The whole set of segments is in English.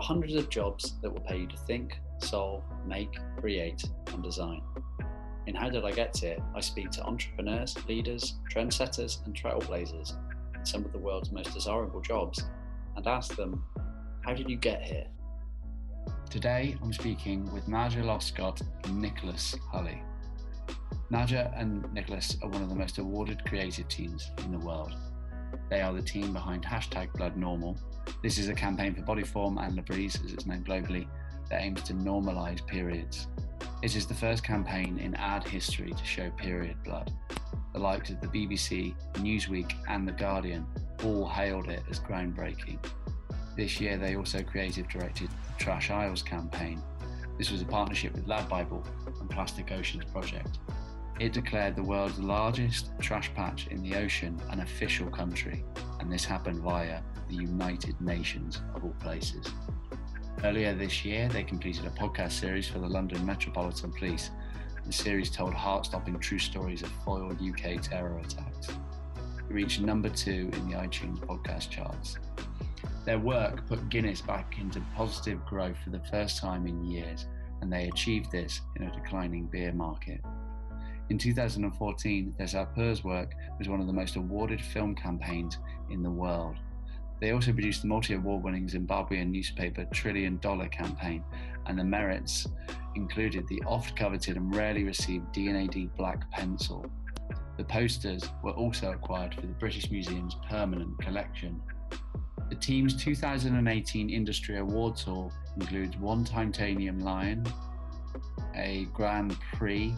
are hundreds of jobs that will pay you to think, solve, make, create, and design. In How Did I Get Here, I speak to entrepreneurs, leaders, trendsetters, and trailblazers in some of the world's most desirable jobs and ask them, How did you get here? Today, I'm speaking with Nadja Lossgott and Nicholas Hulley. Nadja and Nicholas are one of the most awarded creative teams in the world. They are the team behind hashtag Blood Normal. This is a campaign for Bodyform and Libresse, as it's known globally, that aims to normalise periods. It is the first campaign in ad history to show period blood. The likes of the BBC, Newsweek, and The Guardian all hailed it as groundbreaking. This year, they also creative directed the Trash Isles campaign. This was a partnership with LADbible and Plastic Oceans Project. It declared the world's largest trash patch in the ocean an official country, and this happened via the United Nations of all places. Earlier this year, they completed a podcast series for the London Metropolitan Police. The series told heart stopping true stories of foiled UK terror attacks. It reached number two in the iTunes podcast charts. Their work put Guinness back into positive growth for the first time in years, and they achieved this in a declining beer market. In 2014, Des work was one of the most awarded film campaigns in the world. They also produced the multi award winning Zimbabwean newspaper Trillion Dollar campaign, and the merits included the oft coveted and rarely received D&AD black pencil. The posters were also acquired for the British Museum's permanent collection. The team's 2018 Industry Award Tour includes one Titanium Lion, a Grand Prix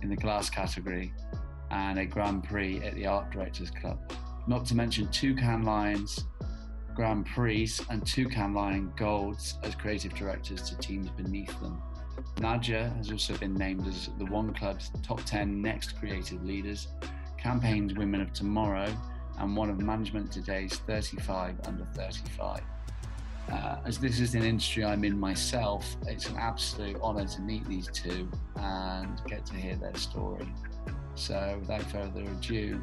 in the glass category, and a Grand Prix at the Art Directors Club. Not to mention two Cannes Lions, Grand Prix, and two Cannes Lion Golds as creative directors to teams beneath them. Nadja has also been named as the One Club's top 10 next creative leaders, Campaign's Women of Tomorrow, and one of Management Today's 35 under 35. Uh, as this is an industry I'm in myself, it's an absolute honour to meet these two and get to hear their story. So, without further ado,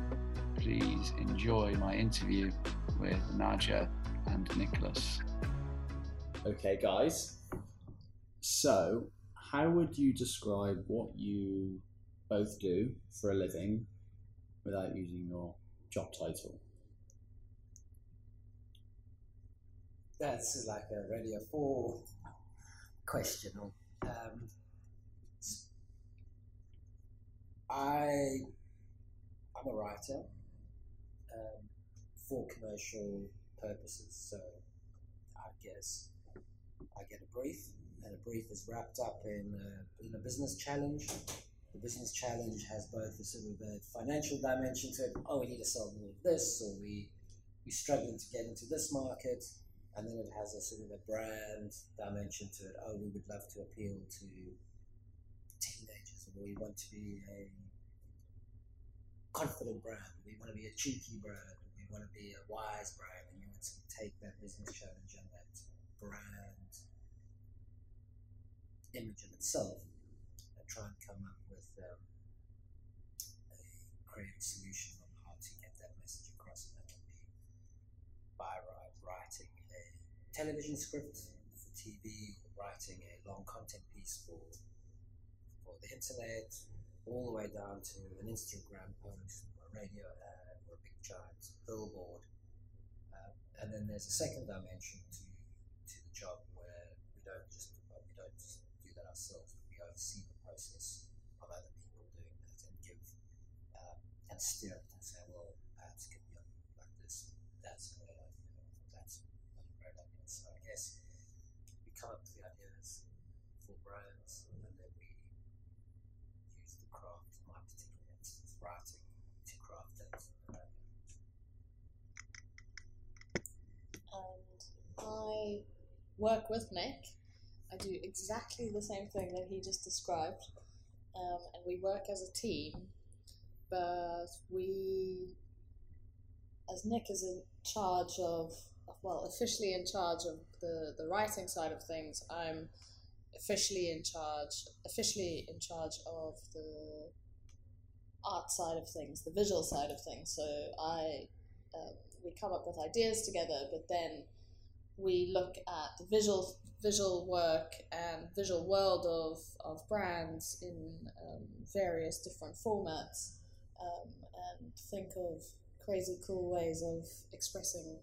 please enjoy my interview with Nadja and Nicholas. Okay, guys. So, how would you describe what you both do for a living without using your job title? that's like a really a full question. Um, I I'm a writer um, for commercial purposes, so I guess I get a brief, and a brief is wrapped up in a, in a business challenge. The business challenge has both a sort of a financial dimension to it. Oh, we need to sell more of this, or we we're struggling to get into this market and then it has a sort of a brand dimension to it. Oh, we would love to appeal to teenagers, or we want to be a confident brand, we want to be a cheeky brand, we want to be a wise brand, and you want to take that business challenge and that brand image in itself and try and come up with um, a creative solution on how to get that message across, and that can be by writing a television script for TV, or writing a long content piece for for the internet, all the way down to an Instagram post, or a radio ad, or a big giant billboard. Uh, and then there's a second dimension to, to the job where we don't just we don't just do that ourselves, but we oversee the process of other people doing that and give uh, and steer it and say, well, perhaps it could be like this. That's a great idea. So I guess we come up with the ideas for brands, and then we use the craft, in my particular instance, writing, to craft it. And I work with Nick. I do exactly the same thing that he just described, um, and we work as a team. But we, as Nick is in charge of well, officially in charge of the, the writing side of things. I'm officially in charge, officially in charge of the art side of things, the visual side of things. So I um, we come up with ideas together, but then we look at the visual visual work and visual world of, of brands in um, various different formats um, and think of crazy cool ways of expressing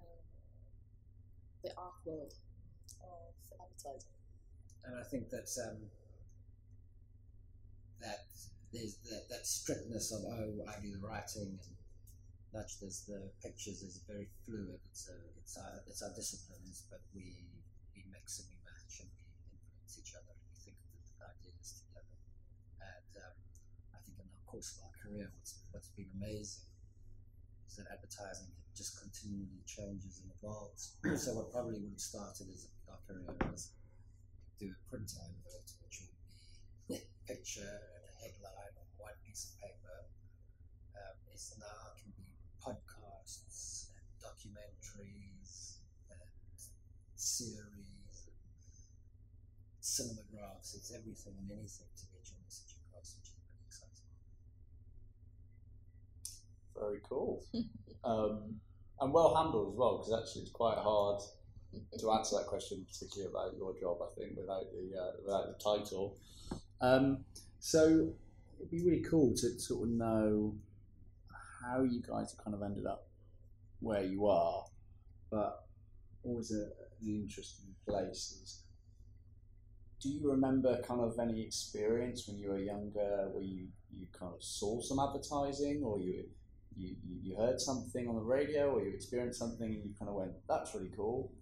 um, the art world of advertising. And I think that's um, that there's that, that strictness of oh I do the writing and as the pictures is very fluid. It's a, it's our it's our disciplines, but we we mix and we match and we influence each other and we think of the ideas together. And um, I think in the course of our career, what's what's been amazing is that advertising just continually changes and evolves. so what probably would have started as our career was do a print advert, which would be a picture and a headline on one piece of paper. Um, is now can be podcasts and documentaries and series and cinemagraphs. It's everything and anything to get your message across, which is pretty exciting. Very cool. um, and well handled as well, because actually it's quite hard to answer that question, particularly about your job. I think without the uh, without the title. Um, so it'd be really cool to sort of know how you guys have kind of ended up where you are, but always a, an interesting place is. Do you remember kind of any experience when you were younger where you, you kind of saw some advertising or you, you, you heard something on the radio or you experienced something and you kind of went, that's really cool.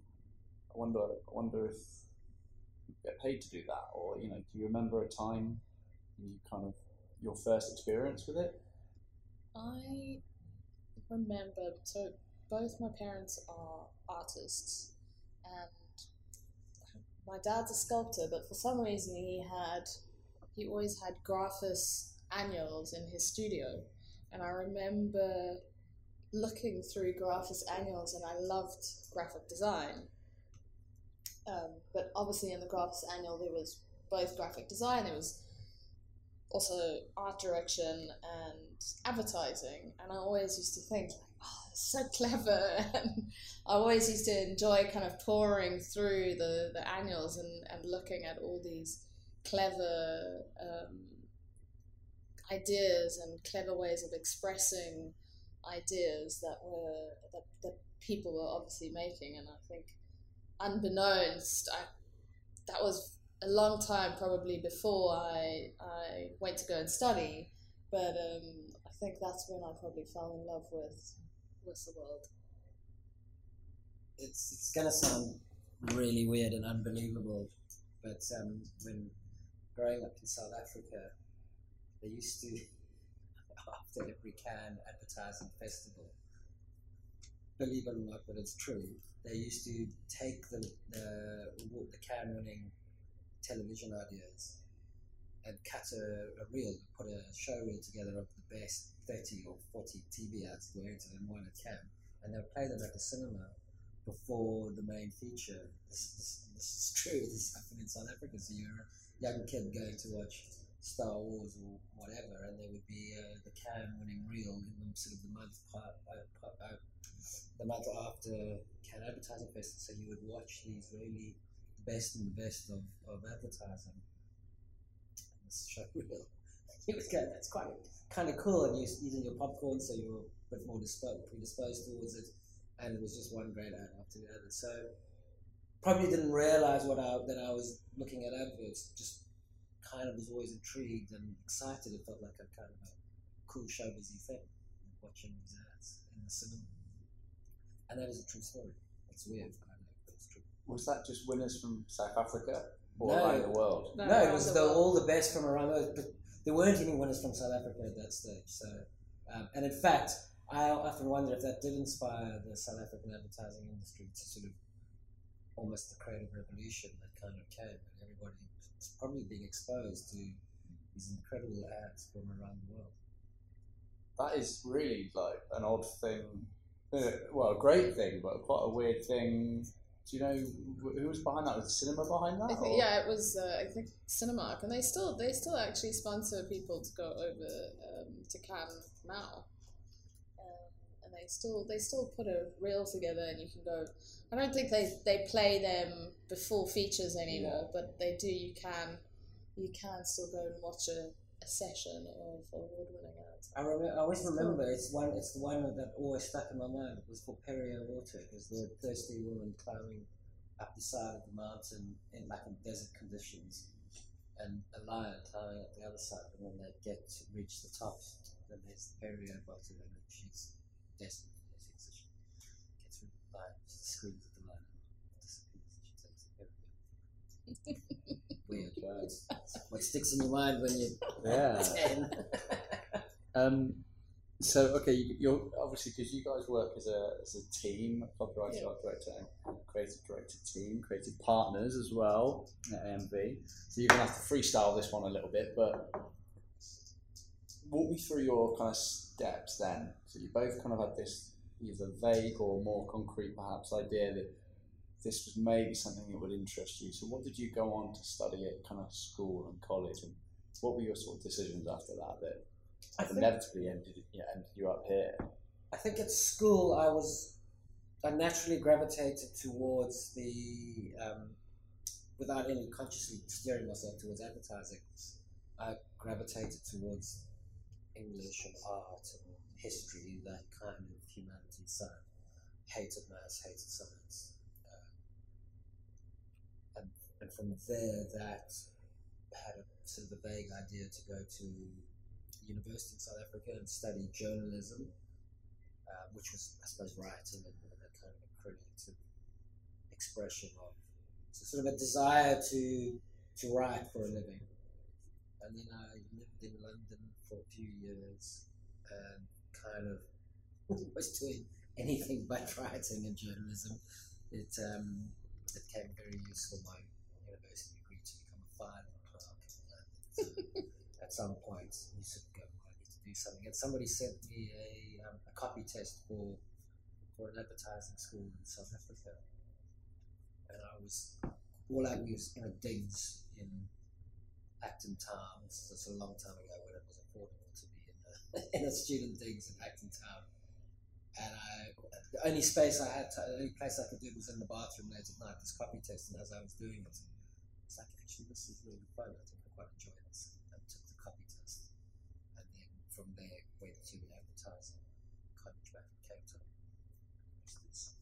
I wonder, I wonder if you get paid to do that or, you know, do you remember a time you kind of, your first experience with it? I remember, so both my parents are artists, and my dad's a sculptor, but for some reason he had, he always had Graphis annuals in his studio, and I remember looking through Graphis annuals, and I loved graphic design. Um, but obviously, in the Graphis annual, there was both graphic design, there was also art direction and advertising. And I always used to think, oh, so clever. I always used to enjoy kind of pouring through the, the annuals and, and looking at all these clever um, ideas and clever ways of expressing ideas that were that, that people were obviously making. And I think, unbeknownst, I that was a long time probably before I I went to go and study, but um, I think that's when I probably fell in love with world. It's it's gonna sound really weird and unbelievable, but um, when growing up in South Africa, they used to after every Cannes advertising festival. Believe it or not, but it's true. They used to take the the, the Cannes winning television ideas and cut a, a reel, put a show reel together of the best 30 or 40 TV ads going to them one at camp, and they'll play them at the cinema before the main feature. This, this, this is true, this happened in South Africa. So you're a young kid going to watch Star Wars or whatever, and there would be uh, the Cannes winning reel in the sort of the month, part, uh, part, uh, the month after Cannes Advertising Festival. So you would watch these really best and the best of, of advertising. Show reel. It was good. That's quite kind of cool, and you're eating your popcorn, so you're a bit more disposed, predisposed towards it. And it was just one great ad after the other. So probably didn't realize what I, that I was looking at adverts. Just kind of was always intrigued and excited. It felt like a kind of a cool show busy thing, watching these ads in the cinema. And that is a true story. It's weird. I know, it's true. Was that just winners from South Africa or No. around the world? No, No, it was the the, all the best from around the world. but there weren't any winners from South Africa at that stage. So, um, and in fact, I often wonder if that did inspire the South African advertising industry to sort of almost the creative revolution that kind of came, and everybody was probably being exposed to these incredible ads from around the world. That is really like an odd thing. Uh, well, a great thing, but quite a weird thing. Do you know who was behind that? Was the cinema behind that? I think, yeah, it was. Uh, I think Cinemark, and they still they still actually sponsor people to go over um, to Cannes now, um, and they still they still put a reel together, and you can go. I don't think they they play them before features anymore, but they do. You can you can still go and watch a, a session of award winning ads. I remember. I always remember. It's one. It's the one that always stuck in my mind. It was for Perrier Water. It was the thirsty woman climbing up the side of the mountain in like in desert conditions, and a lion climbing up the other side. And when they get to reach the top, then there's the Perrier bottle, and then she's desperate. I think, So she gets rid of the lion, she screams at the lion, disappears. She takes the. Right? What sticks in your mind when you're Yeah. ten? Um, so okay, you, you're obviously because you guys work as a as a team, copyright Yeah. art director, and creative director team, creative partners as well at AMV. So you're gonna have to freestyle this one a little bit, but walk me through your kind of steps then. So you both kind of had this either vague or more concrete, perhaps, idea that this was maybe something that would interest you. So what did you go on to study at kind of school and college, and what were your sort of decisions after that that I think- inevitably ended, yeah, ended you up here. I think at school I was I naturally gravitated towards the um, without any consciously steering myself towards advertising. I gravitated towards English and art and history, that kind of humanities side. Hated maths, hated science, and from there that had a sort of a vague idea to go to university in South Africa and study journalism uh, which was, I suppose, writing and, and a kind of a creative expression of so sort of a desire to to write for a living. And then I lived in London for a few years and kind of was doing anything but writing and journalism. It um, it came very useful to become a fine clerk. And at some point, you of go, I need to do something. And somebody sent me a, um, a copy test for for an advertising school in South Africa, and I was all I was in a digs in Acton Town. This was a long time ago when it was affordable to be in a, in a student digs in Acton Town. And I, the only space I had, to, the only place I could do it was in the bathroom late at night. This copy test, and as I was doing it, actually this is really fun. I think I quite enjoy this. And took the copy test, and then from there went to advertising, college back in Cape Town. Rest is,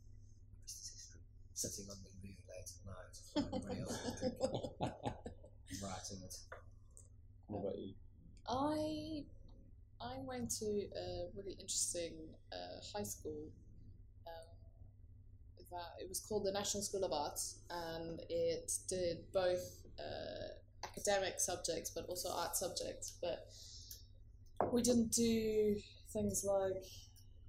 rest is history. Sitting on the loo late at night, while everybody else was drinking, writing it. What about you? I I went to a really interesting uh, high school. Um, that it was called the National School of Arts, and it did both uh, academic subjects but also art subjects. But we didn't do things like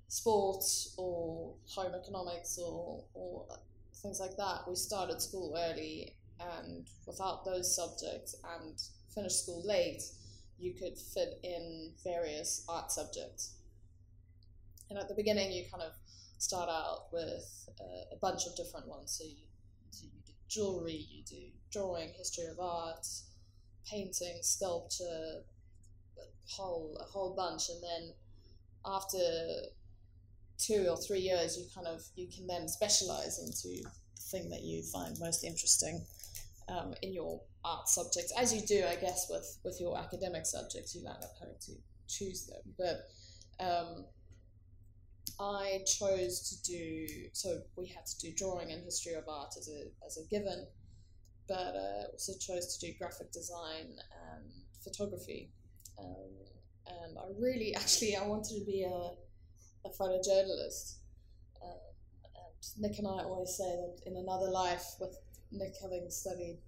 sports or home economics or, or things like that. We started school early, and without those subjects, and finished school late you could fit in various art subjects. And at the beginning, you kind of start out with uh, a bunch of different ones. So you, jewelry, you do drawing, history of art, painting, sculpture, a whole a whole bunch. And then after two or three years, you kind of you can then specialize into the thing that you find most interesting um, in your art subjects, as you do, I guess, with with your academic subjects, you end up having to choose them. But um, I chose to do so. We had to do drawing and history of art as a as a given, but uh, also chose to do graphic design and photography. Um, and I really, actually, I wanted to be a a photojournalist. Um, and Nick and I always say that in another life, with Nick having studied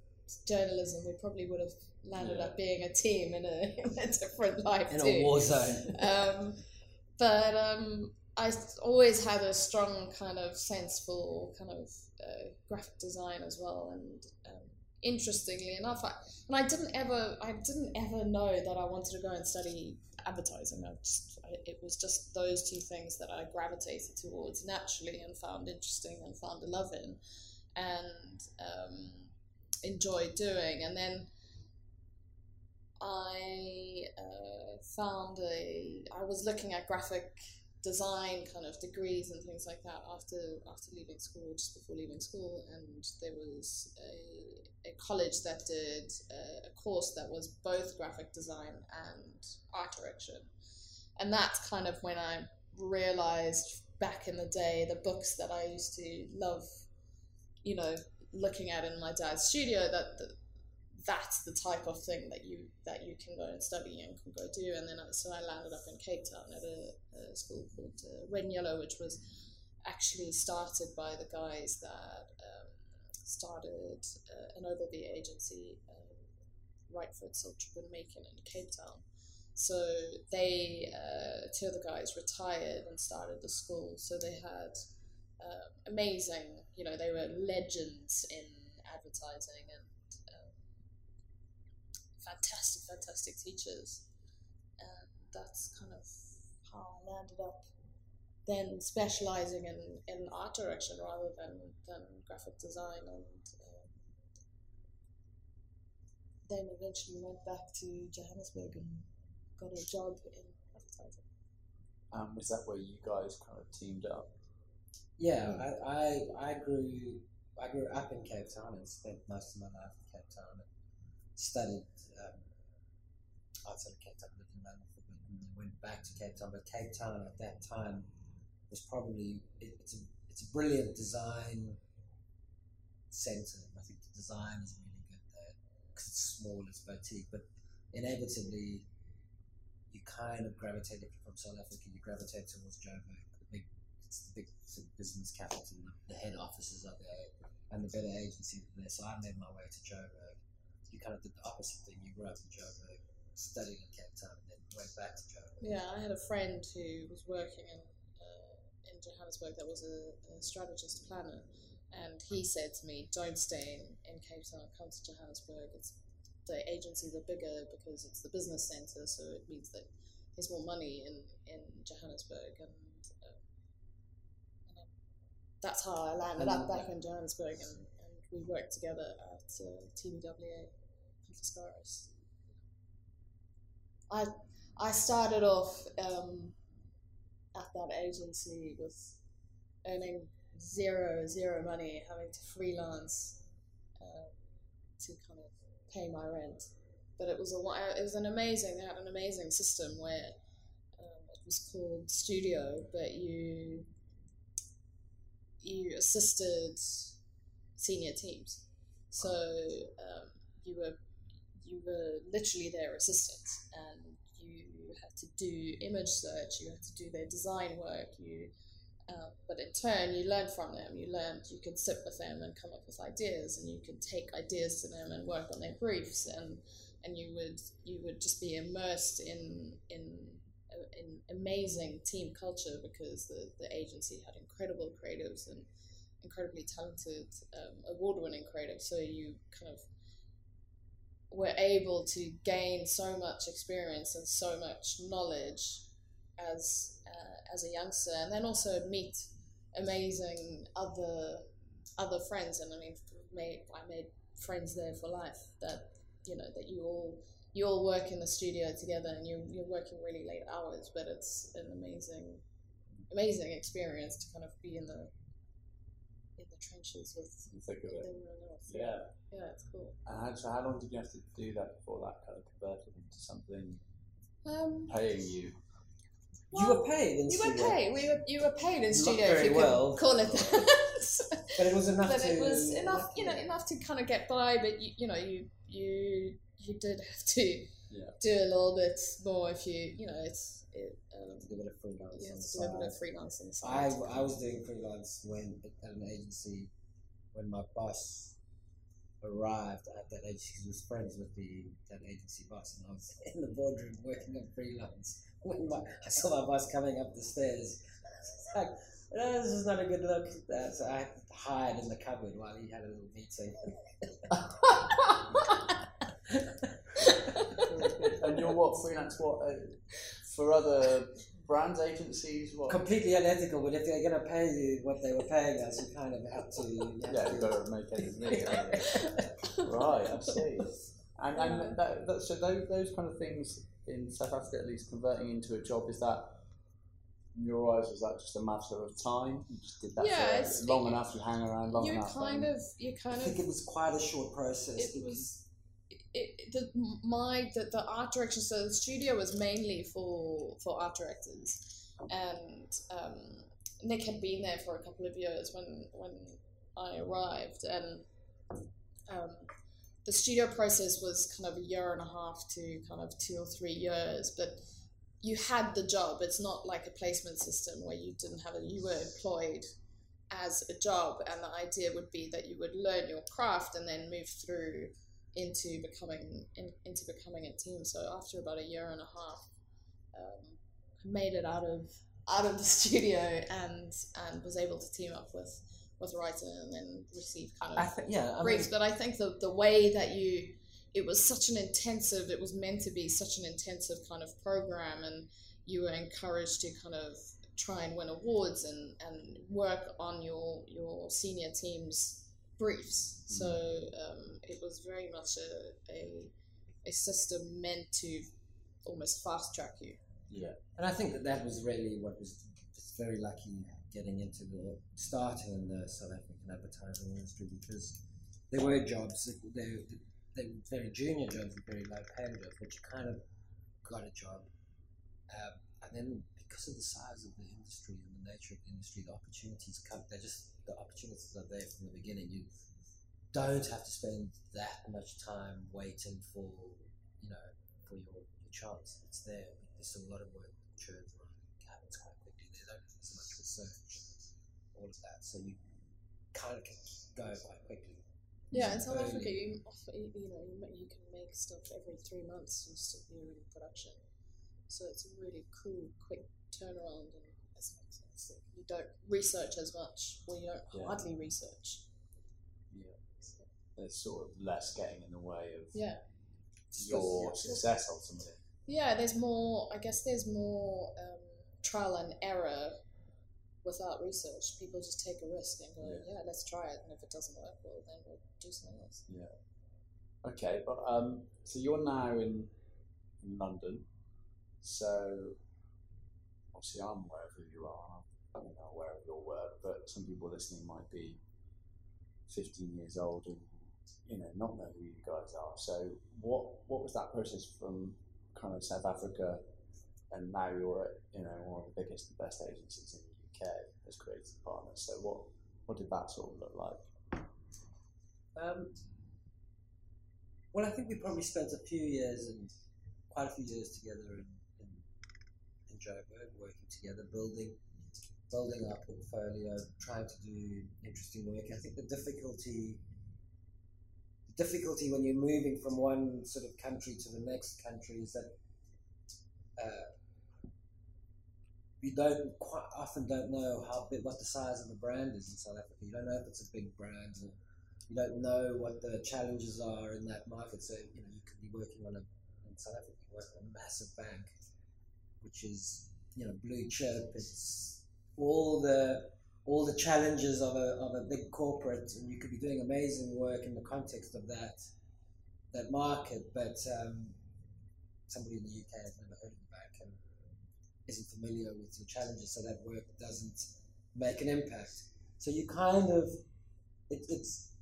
journalism, we probably would have landed Yeah. up being a team in a, in a different life In too. a war zone. Um, but um, I always had a strong kind of sense for kind of uh, graphic design as well, and um, interestingly enough, I, and I didn't ever, I didn't ever know that I wanted to go and study advertising. I just, I, it was just those two things that I gravitated towards naturally and found interesting and found a love in, and um, enjoyed doing. And then I uh, found a. I was looking at graphic design kind of degrees and things like that after after leaving school, just before leaving school, and there was a, a college that did a, a course that was both graphic design and art direction, and that's kind of when I realized back in the day the books that I used to love, you know, looking at in my dad's studio that. that that's the type of thing that you that you can go and study and can go do. And then I, so I landed up in Cape Town at a, a school called uh, Red and Yellow, which was actually started by the guys that um, started uh, an Ogilvy agency, um, Rightford and Makin in Cape Town. So they, uh, two of the guys retired and started the school. So they had uh, amazing, you know, they were legends in advertising and um, fantastic, fantastic teachers. And that's kind of how I landed up then specializing in, in art direction rather than, than graphic design and um, then eventually went back to Johannesburg and got a job in advertising. Um, was that where you guys kind of teamed up? Yeah, I, I, I grew I grew up in Cape Town and spent most of my life in Cape Town and studied um, outside of Cape Town, lived in London went back to Cape Town. But Cape Town at that time was probably it, it's a it's a brilliant design center. I think the design is really good there because it's small, it's boutique, but inevitably you kind of gravitate from South Africa, you gravitate towards Joburg, the big it's the big sort of business capital, the head offices are there, and the better agencies are there. So I made my way to Joburg. You kind of did the opposite thing. You grew up in Joburg, studied in Cape Town, and then went back to Johannesburg. Yeah, I had a friend who was working in uh, in Johannesburg that was a, a strategist planner, and he said to me, "Don't stay in, in Cape Town. Come to Johannesburg. It's the agencies are bigger because it's the business center, so it means that there's more money in in Johannesburg." And, uh, and that's how I landed And up back in Johannesburg, and, and we worked together at uh, TBWA, Hunt Lascaris. I I started off um, at that agency with earning zero zero money, having to freelance uh, to kind of pay my rent. But it was a it was an amazing they had an amazing system where um, it was called Studio, but you you assisted senior teams. So um, you were you were literally their assistant, and you had to do image search. You had to do their design work. You uh, but in turn, you learned from them. You learned you could sit with them and come up with ideas, and you could take ideas to them and work on their briefs, and and you would you would just be immersed in in in amazing team culture because the, the agency had incredible creatives and incredibly talented, um, award-winning creatives. So you kind of were able to gain so much experience and so much knowledge as uh, as a youngster, and then also meet amazing other other friends. And I mean, made I made friends there for life. That you know that you all you all work in the studio together, and you're you're working really late hours, but it's an amazing amazing experience to kind of be in the in the trenches with think of it. everyone else. Yeah. yeah, it's cool. And how, so how long did you have to do that before that kind of converted into something Um, paying you? you were paid in You were studio, paid. We were you were paid in Not studio if very you well. could call it that. but it was enough but to. it was enough, you know, enough to kind of get by. But you, you know, you you you did have to Yeah. do a little bit more if you, you know, it's it. Um, to do a bit of freelance you on have the to do a bit of freelance on the I, side. I was doing freelance when at an agency when my boss arrived at that agency. He was friends with the that agency boss, and I was in the boardroom working on freelance. When my, I saw my boss coming up the stairs, I was like, "No, this is not a good look. Uh, so I had to hide in the cupboard while he had a little meeting. and you're what freelance? What uh, for other brands, agencies? What? Completely unethical, but if they're going to pay you what they were paying us, you kind of have to. You have yeah, to you've got to make ends meet. right, I see. And and that, that, so those those kind of things in South Africa, at least converting into a job, is that in your eyes, was that just a matter of time? You just did that Yeah, for it's- long enough, you hang around long you enough. kind and- of you I kind of think it was quite a short process. it It was it, the my the, the art direction so the studio was mainly for for art directors. And um, Nick had been there for a couple of years when when I arrived. And um, the studio process was kind of a year and a half to kind of two or three years but you had the job. It's not like a placement system where you didn't have it you were employed as a job. And the idea would be that you would learn your craft and then move through into becoming in, into becoming a team so after about a year and a half um, I made it out of out of the studio and and was able to team up with with writer and then receive kind of think yeah. I mean, briefs but I think the the way that you it was such an intensive it was meant to be such an intensive kind of program and you were encouraged to kind of try and win awards and, and work on your your senior team's briefs. So um, it was very much a, a, a system meant to almost fast track you. Yeah, and I think that that was really what was very lucky getting into the starting in the South African advertising industry because there were jobs that they they were very junior jobs and very low paying jobs, but you kind of got a job, um, and then because of the size of the industry and the nature of the industry, the opportunities come. They're just the opportunities are there from the beginning. You don't have to spend that much time waiting for you know for your, your chance. It's there. There's a lot of work that churns around. It happens quite quickly. There's do so much research, all of that. So you kind of can go quite quickly. Yeah, in South. Africa, you you you know, you, can make stuff every three months and still be in production. So it's a really cool, quick turnaround, and it's, it's, it's like you don't research as much, or you don't Yeah. hardly research. Yeah. There's sort of less getting in the way of Yeah, your success ultimately. yeah. There's more. I guess there's more um, trial and error without research. People just take a risk and go, Yeah. yeah. let's try it, and if it doesn't work, well, then we'll do something else. Yeah. Okay, but um, so you're now in, in London, so obviously I'm aware of who you are. I'm not aware of your work, but some people listening might be 15 years old and you know not know who you guys are. So what what was that process from kind of South Africa, and now you're at you know one of the biggest and best agencies in the UK as creative partners. So what what did that sort of look like? Um, well, I think we probably spent a few years and quite a few years together in, in, in Joburg, working together, building building our portfolio, trying to do interesting work. I think the difficulty the difficulty when you're moving from one sort of country to the next country is that uh, you don't quite often don't know how big what the size of the brand is in South Africa. You don't know if it's a big brand. Or, you don't know what the challenges are in that market. So you know you could be working on a in South Africa, you work on a massive bank, which is you know blue chip. It's all the all the challenges of a of a big corporate, and you could be doing amazing work in the context of that that market. But um, somebody in the UK has never heard of the bank and isn't familiar with your challenges, so that work doesn't make an impact. So you kind of it, it's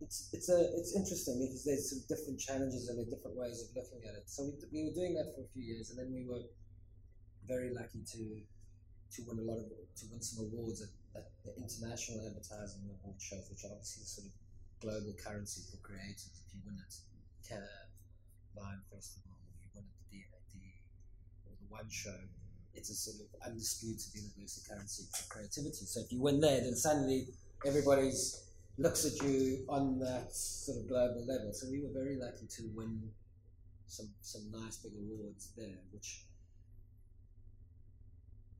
it's it's a it's interesting because there's some different challenges and different ways of looking at it. So we, we were doing that for a few years, and then we were very lucky to to win a lot of to win some awards at, at the international advertising award shows, which obviously sort of global currency for creators. If you win at Cannes Lion Festival, if you win at the DAD or the One Show, it's a sort of undisputed universal currency for creativity. So if you win there, then suddenly everybody's looks at you on that sort of global level. So we were very lucky to win some some nice big awards there, which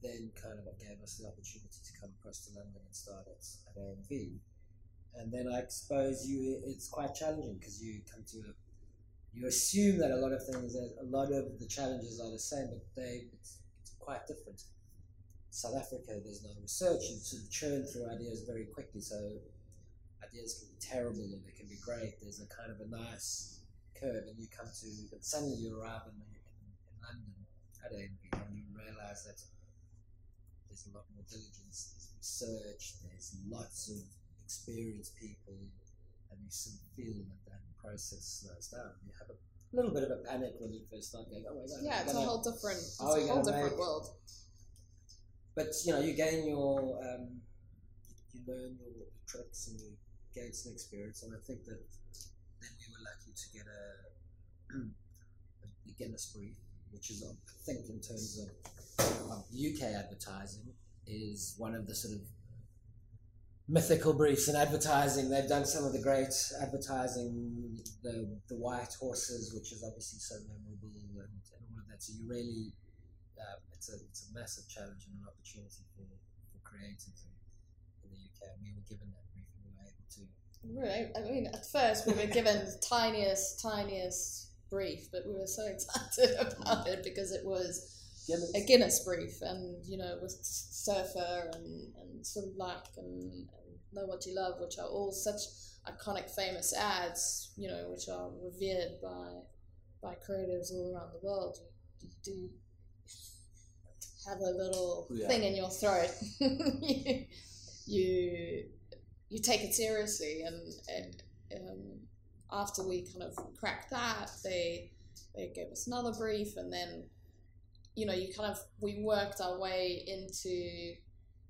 then kind of gave us the opportunity to come across to London and start at, at AMV. And then I suppose you it's quite challenging because you come to a, you assume that a lot of things, a lot of the challenges are the same, but they it's, it's quite different. South Africa, there's no research. You sort of churn through ideas very quickly, so ideas can be terrible or they can be great. There's a kind of a nice curve, and you come to, and suddenly you arrive in, in, in London at AMV and you realize that there's a lot more diligence, there's research, there's lots of experienced people, and you sort of feel that that process slows down. You have a little bit of a panic when you first start going, oh my god. Yeah, it's a gonna-" whole different, it's a whole different make- world. But you know, you gain your, um, you learn your tricks and you gain some experience, and I think that then we were lucky to get a, a Guinness brief, which is, I think, in terms of UK advertising, is one of the sort of mythical briefs in advertising. They've done some of the great advertising, the the white horses, which is obviously so memorable, and, and all of that. So you really um, it's a it's a massive challenge and an opportunity for, for creatives in, in the UK. And we were given that brief and we were able to. Really, I mean, at first we were given the tiniest, tiniest brief, but we were so excited about it because it was Guinness. a Guinness brief, and you know, with Surfer and, and Swim Black and, and Know What You Love, which are all such iconic, famous ads, you know, which are revered by by creatives all around the world. You, you do have a little Yeah. thing in your throat. you, you you take it seriously, and, and um, after we kind of cracked that, they they gave us another brief, and then you know you kind of we worked our way into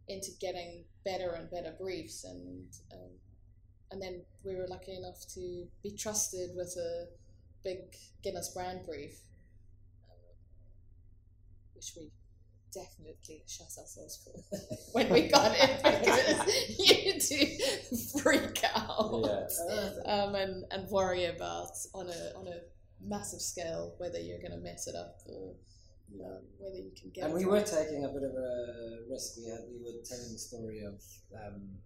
into getting better and better briefs, and um, and then we were lucky enough to be trusted with a big Guinness brand brief, um, which we definitely shut ourselves for when we got it because you do freak out Yeah. um, and, and worry about on a on a massive scale whether you're going to mess it up or um, whether you can get And it we were taking a bit of a risk. We had we were telling the story of um,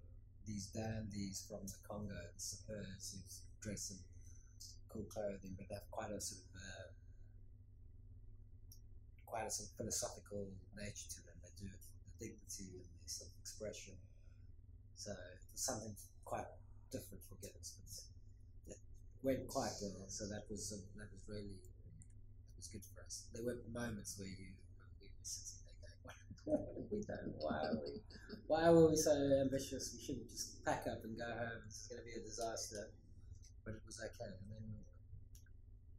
these dandies from the Congo, the Sapeurs, who dress in cool clothing, but they have quite a sort of uh, quite a philosophical nature to them. They do it with dignity and their sort of expression. So something quite different for Guinness, but it went quite well. So that was um, that was really that was good for us. There were moments where you we were sitting there going, "What have we done? Why are we? Why were we so ambitious? We shouldn't just pack up and go home. It's going to be a disaster." But it was okay. And then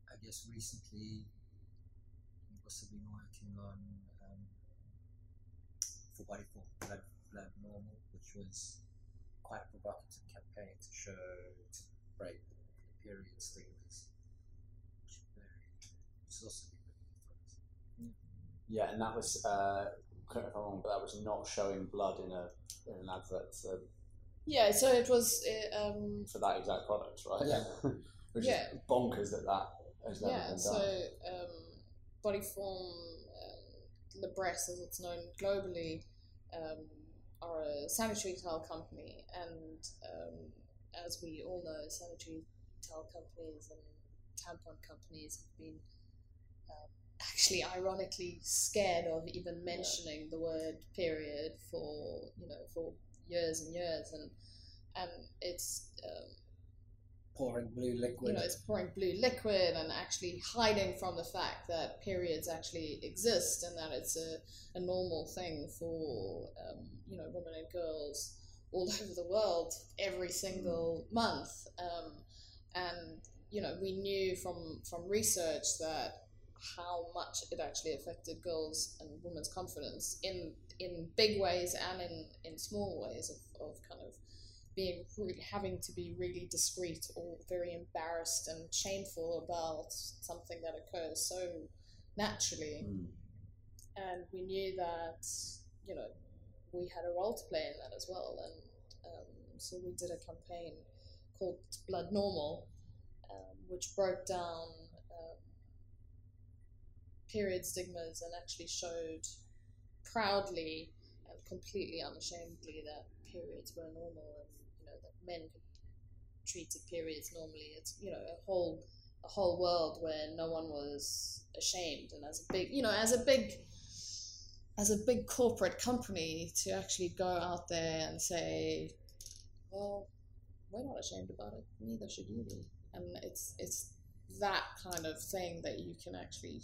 I guess recently we've also been working on um, for Bodyform Blood, Blood Normal, which was quite a provocative campaign to show to break the period stigmas. Which is very, it's also been really good for us. Yeah, and that was, uh, correct me if I'm wrong, but that was not showing blood in a in an advert for, yeah so it was uh, um, for that exact product, right? Yeah. Which Yeah. is bonkers that that has never yeah been so um, bodyform um, Libresse as it's known globally um, are a sanitary towel company. And um, as we all know sanitary towel companies and tampon companies have been um, actually ironically scared of even mentioning the word period for you know for years and years. And and it's um, Pouring blue liquid. you know, it's pouring blue liquid and actually hiding from the fact that periods actually exist and that it's a, a normal thing for, um, you know, women and girls all over the world every single month. Um, and, you know, we knew from, from research that how much it actually affected girls and women's confidence in, in big ways and in, in small ways of, of kind of being having to be really discreet or very embarrassed and shameful about something that occurs so naturally. Mm. And we knew that, you know, we had a role to play in that as well. And um, so we did a campaign called Blood Normal, um, which broke down um, period stigmas and actually showed proudly and completely unashamedly that periods were normal and you know that men could treated periods normally. It's you know a whole a whole world where no one was ashamed, and as a big you know as a big as a big corporate company to actually go out there and say, well, we're not ashamed about it. Neither should you be. And it's it's that kind of thing that you can actually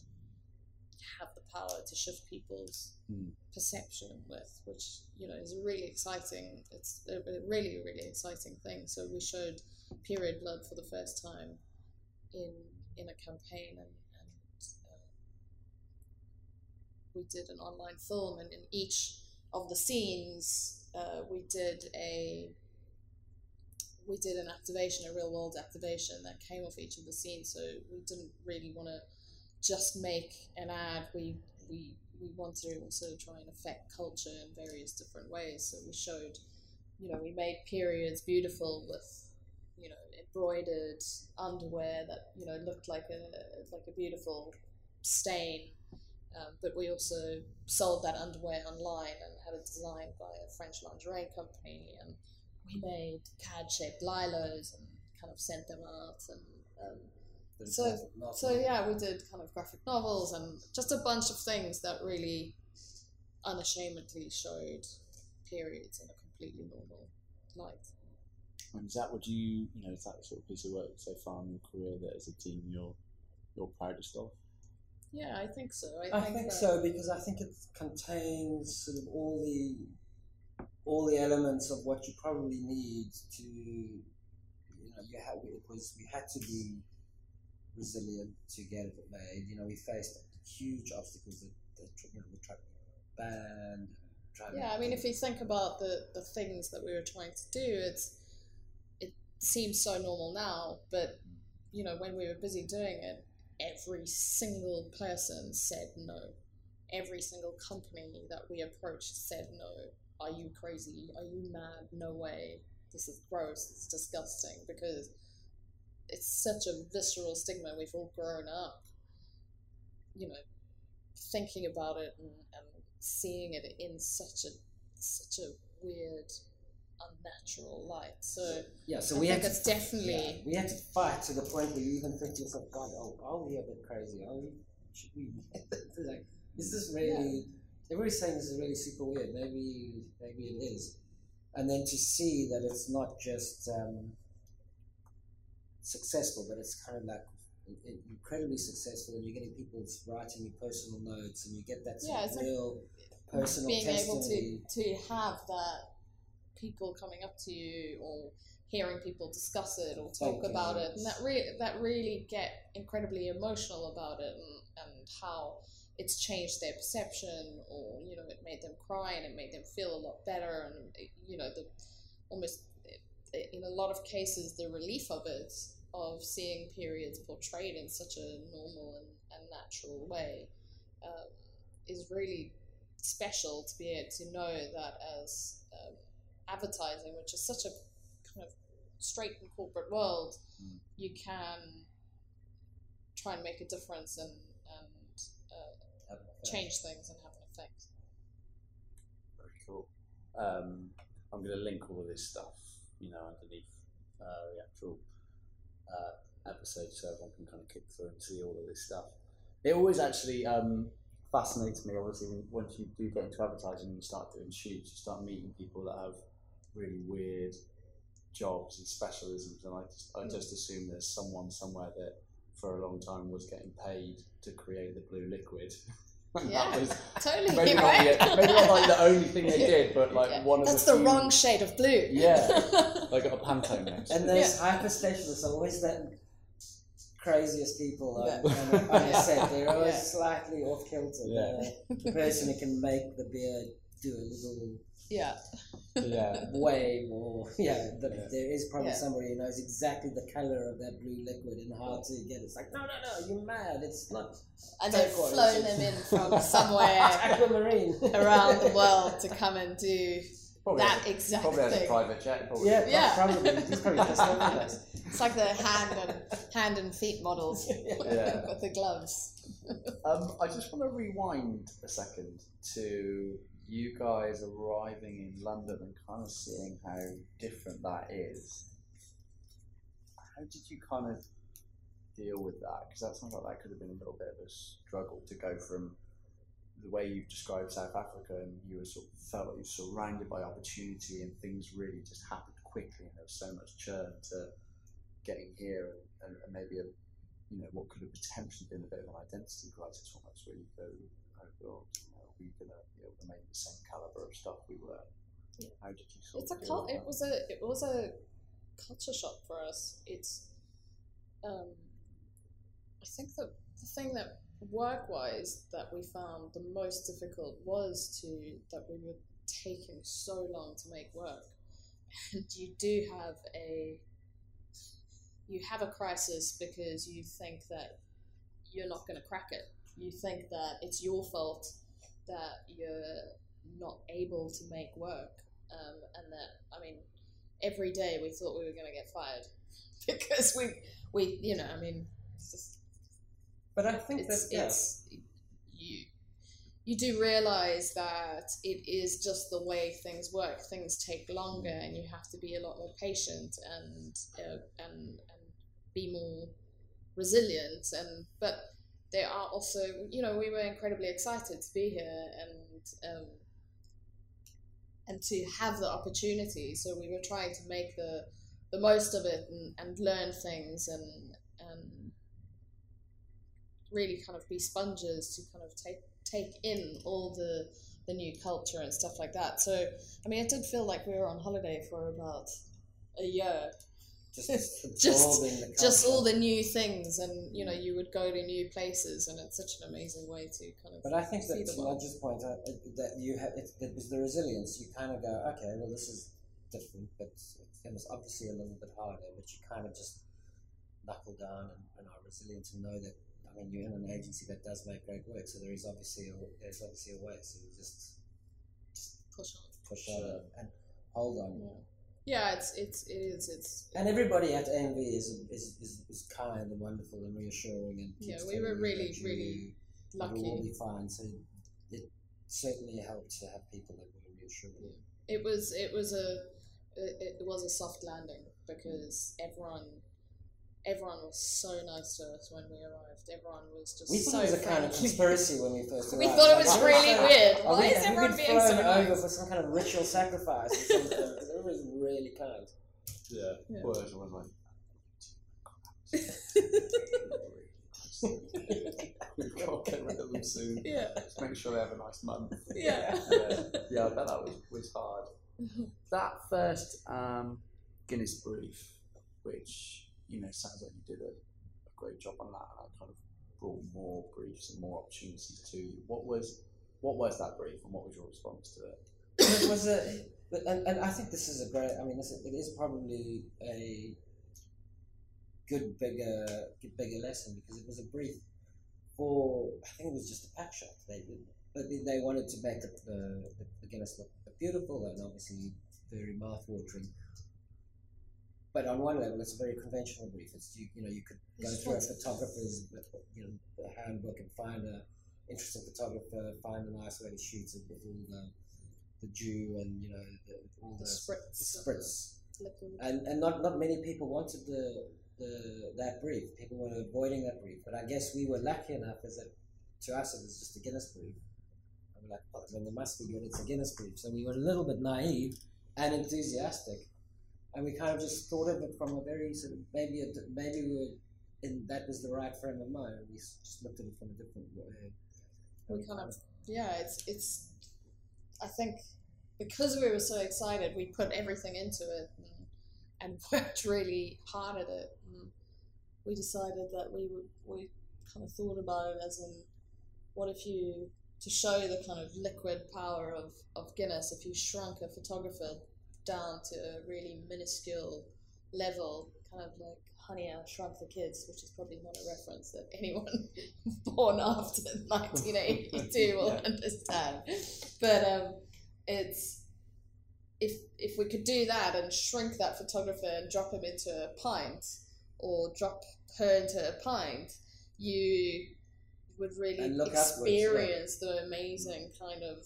have the power to shift people's Hmm. perception with, which you know is a really exciting. It's a, a really really exciting thing. So we showed period blood for the first time in in a campaign, and, and uh, we did an online film, and in each of the scenes, uh, we did a we did an activation, a real world activation that came off each of the scenes. So we didn't really want to just make an ad. We we we wanted to also try and affect culture in various different ways. So we showed, you know, we made periods beautiful with, you know, embroidered underwear that you know looked like a like a beautiful stain. Um, but we also sold that underwear online and had it designed by a French lingerie company, and we made CAD shaped lilos and kind of sent them out and. Um, So- so yeah, we did kind of graphic novels and just a bunch of things that really unashamedly showed periods in a completely normal light. And is that what you, you know, is that the sort of piece of work so far in your career that as a team you're you're proudest of? Yeah, I think so. I, I think, think so because I think it contains sort of all the all the elements of what you probably need to you know you had it was we had to be resilient to get it made. You know, we faced huge obstacles that, that you know, the truck banned. Yeah, I mean, if you think about the, the things that we were trying to do, it's it seems so normal now, but you know, when we were busy doing it, every single person said no. Every single company that we approached said no. Are you crazy? Are you mad? No way. This is gross. It's disgusting because it's such a visceral stigma. We've all grown up, you know, thinking about it and, and seeing it in such a such a weird, unnatural light. So yeah, so I we had to definitely Yeah, we had to fight to the point where you even think to yourself, God, oh, are we a bit crazy? Are we? Should we? Like, is this really? Everybody's saying this is really super weird. Maybe, maybe it is. And then to see that it's not just um, successful, but it's kind of like in- in- incredibly successful, and you're getting people writing you personal notes, and you get that sort Yeah, of it's like real personal being able to to have that people coming up to you or hearing people discuss it or talk Thank you, about it and that really that really get incredibly emotional about it and, and how it's changed their perception or you know it made them cry and it made them feel a lot better and you know the almost in a lot of cases the relief of it of seeing periods portrayed in such a normal and, and natural way um, is really special to be able to know that as um, advertising, which is such a kind of straight and corporate world, Mm. you can try and make a difference and, and uh, change things and have an effect. Very cool. Um, I'm going to link all of this stuff, you know, underneath uh, the actual uh, episode so everyone can kind of kick through and see all of this stuff. It always actually um, fascinates me, obviously, when, once you do get into advertising and you start doing shoots, you start meeting people that have really weird jobs and specialisms, and I just, I just assume there's someone somewhere that for a long time was getting paid to create the blue liquid. And that Yeah. was Totally, maybe not, the, maybe not like the only thing they did, but like Yeah. one of the That's the, the wrong shade of blue. Yeah. Like a Pantone next. And those hyper specialists are always the craziest people on, Yeah. on, a- on a set. They're always Yeah. slightly off kilter. Yeah. The, the person who can make the beer do a little yeah. yeah, wave or yeah, the, Yeah. there is probably Yeah. somebody who knows exactly the color of that blue liquid and how to get it. It's like no, no, no, you're mad. It's not And they've Turquoise. flown them in from somewhere aquamarine around the world to come and do probably that has, exact probably has a private jet. Probably. Yeah, Yeah. probably. He's probably just looking at us. It's like the hand and hand and feet models Yeah. with the gloves. Um, I just want to rewind a second to you guys arriving in London and kind of seeing how different that is. How did you kind of deal with that? Because that sounds like that could have been a little bit of a struggle to go from the way you've described South Africa and you were sort of felt like you were surrounded by opportunity and things really just happened quickly and there was so much churn to getting here and, and maybe a you know, what could have potentially been a bit of an identity crisis almost, where you go, oh you are we going to be able to make the same caliber of stuff we were? Yeah. How did you sort it's a of deal cult. It was a it was a culture shock for us. It's um, I think that the thing that work wise that we found the most difficult was to that we were taking so long to make work, and you do have a you have a crisis because you think that you're not going to crack it. You think that it's your fault that you're not able to make work um, and that I mean, every day we thought we were going to get fired because we we you know I mean, it's just But I think it's, that yeah, it's you you do realize that it is just the way things work. Things take longer, and you have to be a lot more patient and uh, and and be more resilient. And but there are also you know we were incredibly excited to be here and. Um, and to have the opportunity. So we were trying to make the the most of it and, and learn things and and really kind of be sponges to kind of take take in all the the new culture and stuff like that. So I mean, it did feel like we were on holiday for about a year just just- the just all the new things and you know you would go to new places and it's such an amazing way to kind of But I think that the to world. Point, uh, that you have it, that with the resilience, you kind of go, okay, well, this is different, but it's, it's obviously a little bit harder. But you kind of just knuckle down and, and are resilient and know that. I mean, you're in an agency that does make great work, so there is obviously a, there's obviously a way. So you just push on. push Sure. on and hold on. Yeah. Yeah, it's it's it is it's And everybody at AMV is, is, is, is kind and wonderful and reassuring and Yeah, we were telling you really, that you- really will lucky. be fine. So it certainly helped to have people that were reassuring. It was it was a it was a soft landing because everyone everyone was so nice to us when we arrived. Everyone was just We thought it was a kind of conspiracy when we first arrived. We thought it was oh, really so- weird. Why we, is have we everyone being so thrown over nice? for some kind of ritual sacrifice or something? Because everyone was really kind. Yeah. Yeah. Well, everyone was like, we've got to get rid of them soon. yeah, Just make sure they have a nice month. yeah. yeah, yeah, I bet that was, was hard. That first um, Guinness brief, which you know sounds like you did a, a great job on that, and that kind of brought more briefs and more opportunities to you. What was what was that brief, and what was your response to it? it was a, and, and I think this is a great. I mean, this is, it is probably a good bigger bigger lesson because it was a brief for. I think it was just a pack shot. They but they, wanted to make the, the, the Guinness look beautiful and obviously very mouth-watering. But on one level, it's a very conventional brief. It's you, you know you could go through a photographer's you know handbook and find a interesting photographer, find a nice way to shoot it with all the the dew and you know the, all The the, spritz. the spritz. And and not not many people wanted the the that brief. People were avoiding that brief. But I guess we were lucky enough as that to us it was just a Guinness brief. And we're like, oh, well, then there must be good. It's a Guinness brief. So we were a little bit naive and enthusiastic, and we kind of just thought of it from a very sort of maybe maybe we were in that was the right frame of mind. We just looked at it from a different way. we kind of yeah it's it's i think because we were so excited we put everything into it and, and worked really hard at it and we decided that we would we kind of thought about it as in what if you to show the kind of liquid power of, of guinness if you shrunk a photographer down to a really minuscule level kind of like honey i shrunk the kids which is probably not a reference that anyone born after 1982 will Yeah. understand. But um, it's if if we could do that and shrink that photographer and drop him into a pint or drop her into a pint, you would really upwards, yeah. experience the amazing kind of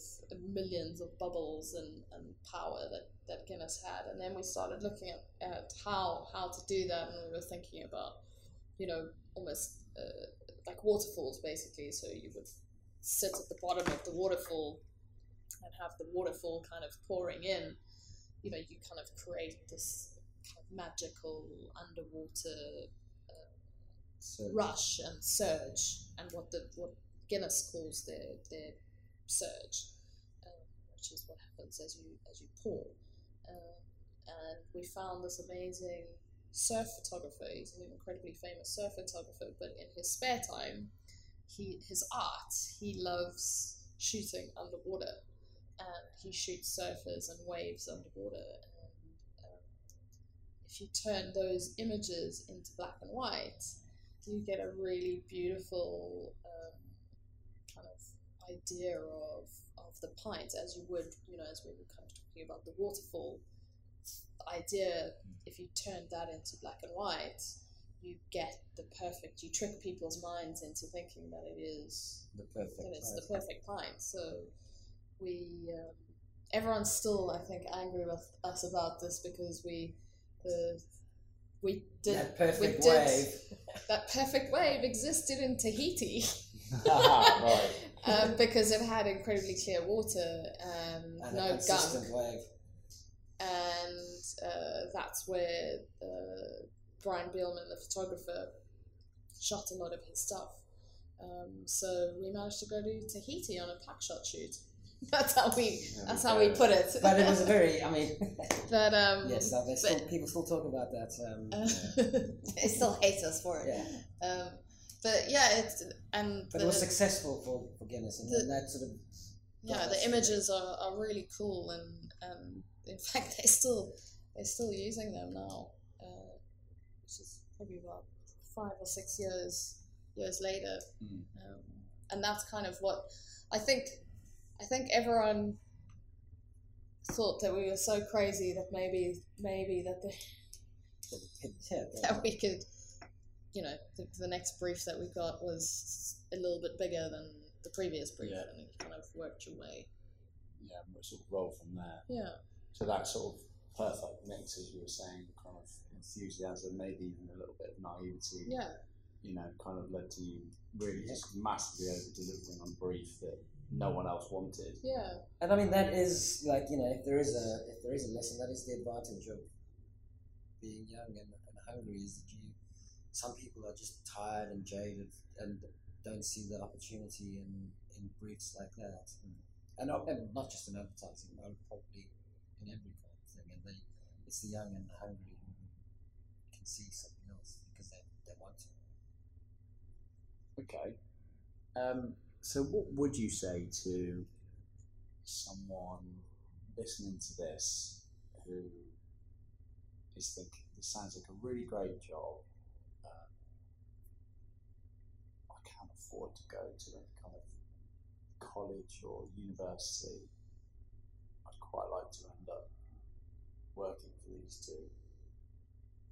millions of bubbles and, and power that, that Guinness had. And then we started looking at, at how how to do that, and we were thinking about, you know, almost uh, like waterfalls basically. So you would sit at the bottom of the waterfall and have the waterfall kind of pouring in. You know, you kind of create this kind of magical underwater uh, rush and surge, and what the what Guinness calls their their surge, um, which is what happens as you as you pour. Um, and we found this amazing surf photographer. He's an incredibly famous surf photographer, but in his spare time, he his art he loves shooting underwater, and he shoots surfers and waves underwater. And um, if you turn those images into black and white, you get a really beautiful um, idea of of the pint, as you would, you know, as we were kind of talking about the waterfall idea. If you turn that into black and white, you get the perfect. You trick people's minds into thinking that it is the perfect. that it's place. the perfect pint. So we, um, everyone's still, I think, angry with us about this because we, the, we did that perfect we did- wave. that perfect wave existed in Tahiti right. Um, because it had incredibly clear water and, and no gunk, wave. and uh, that's where uh, Brian Bielmann, the photographer, shot a lot of his stuff. Um, so we managed to go to Tahiti on a pack shot shoot. That's how we. That's we how we put it. But it was a very. I mean, But um, yes, uh, still, people still talk about that. Um, uh, they still hate us for it. yeah, Um, but yeah, it's and but the, it was successful for, for Guinness, and the- that sort of yeah, the images are, are really cool, and, and in fact, they still they're still using them now, uh, which is probably about five or six years years later, Mm. um, and that's kind of what I think. I think everyone thought that we were so crazy that maybe maybe that the, sort of hit, yeah, the- that we could, you know, the, the next brief that we got was a little bit bigger than the previous brief, Yeah. and you kind of worked your way. Yeah, we'll sort of roll from there. Yeah. So that sort of perfect mix, as you were saying, kind of enthusiasm, maybe even a little bit of naivety. Yeah. You know, kind of led to you really just massively over delivering on brief that no one else wanted. Yeah. And I mean that is like you know if there is a if there is a lesson that is the advantage of being young and, and hungry is that you some people are just tired and jaded and don't see the opportunity in, in briefs like that and, not- and not just in advertising probably in every kind of thing and they it's the young and hungry who can see something else because they, they want to Okay. Um, so, what would you say to someone listening to this who is thinking, this sounds like a really great job? Um, I can't afford to go to any kind of college or university. I'd quite like to end up working for these two.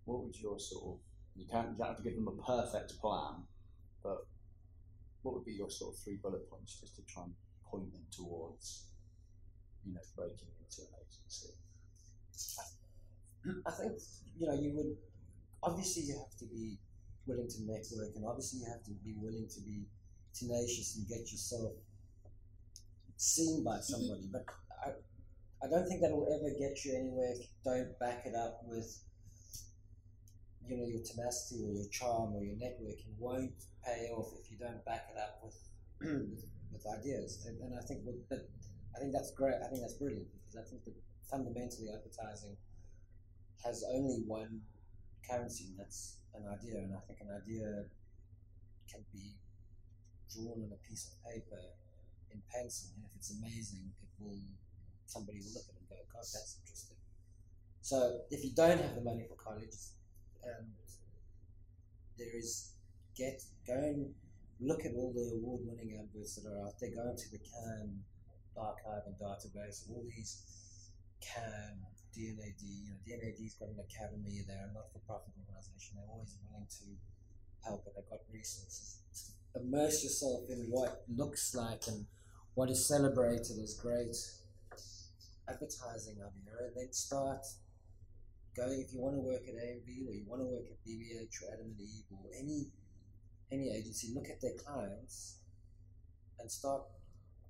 What would your sort of you can't, you don't have to give them a perfect plan, but what would be your sort of three bullet points just to try and point them towards, you know, breaking into an agency? I think you know you would obviously you have to be willing to network, and obviously you have to be willing to be tenacious and get yourself seen by mm-hmm. somebody. But I, I don't think that will ever get you anywhere if you don't back it up with you know your tenacity or your charm or your networking won't pay off if you don't back it up with with, with ideas. And, and I think with, that I think that's great. I think that's brilliant because I think that fundamentally advertising has only one currency, and that's an idea. And I think an idea can be drawn on a piece of paper in pencil, and if it's amazing, it will somebody will look at it and go, "God, that's interesting." So if you don't have the money for college, and there is get go and look at all the award-winning adverts that are out there. Go into the Cannes archive and database. All these Cannes D&AD. You know, D&AD's got an academy. They're a not-for-profit organisation. They're always willing to help, and they've got resources. Immerse yourself in what looks like and what is celebrated as great advertising idea, and then start going. If you want to work at AMV or you want to work at BBH or Adam and Eve or any any agency, look at their clients and start